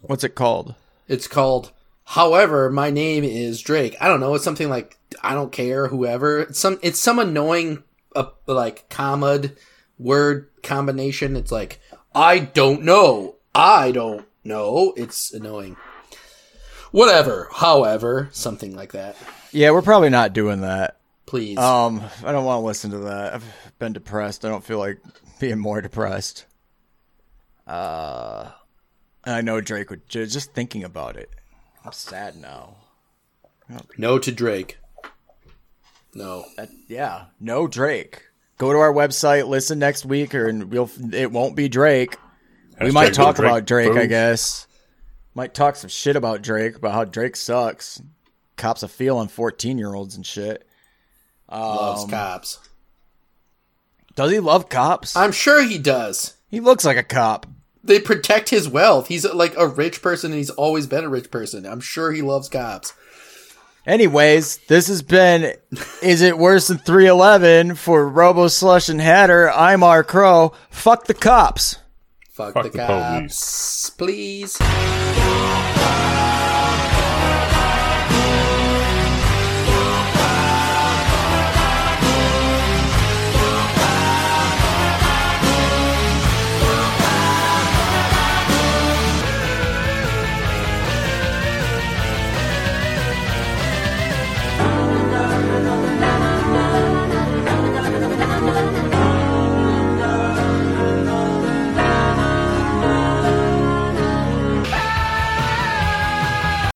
What's it called? It's called However, my name is Drake. I don't know. It's something like I don't care. Whoever. It's some. It's some annoying, uh, like comma word combination. It's like I don't know. I don't know. It's annoying. Whatever. However, something like that. Yeah, we're probably not doing that. Please. Um, I don't want to listen to that. I've been depressed. I don't feel like being more depressed. Uh, I know Drake would just thinking about it. I'm sad now. no to Drake. No. That, yeah, no Drake. Go to our website, listen next week, or and we'll. It won't be Drake. we might talk Drake about Drake, I guess. Might talk some shit about Drake, about how Drake sucks. Cops a feel on fourteen year olds and shit. Loves Um, cops. Does he love cops? I'm sure he does. he looks like a cop. They protect his wealth. He's like a rich person and he's always been a rich person. I'm sure he loves cops. Anyways, this has been Is It Worse Than 311 for Robo Slush and Hatter. I'm R. Crow. Fuck the cops. Fuck, Fuck the, the cops. Please.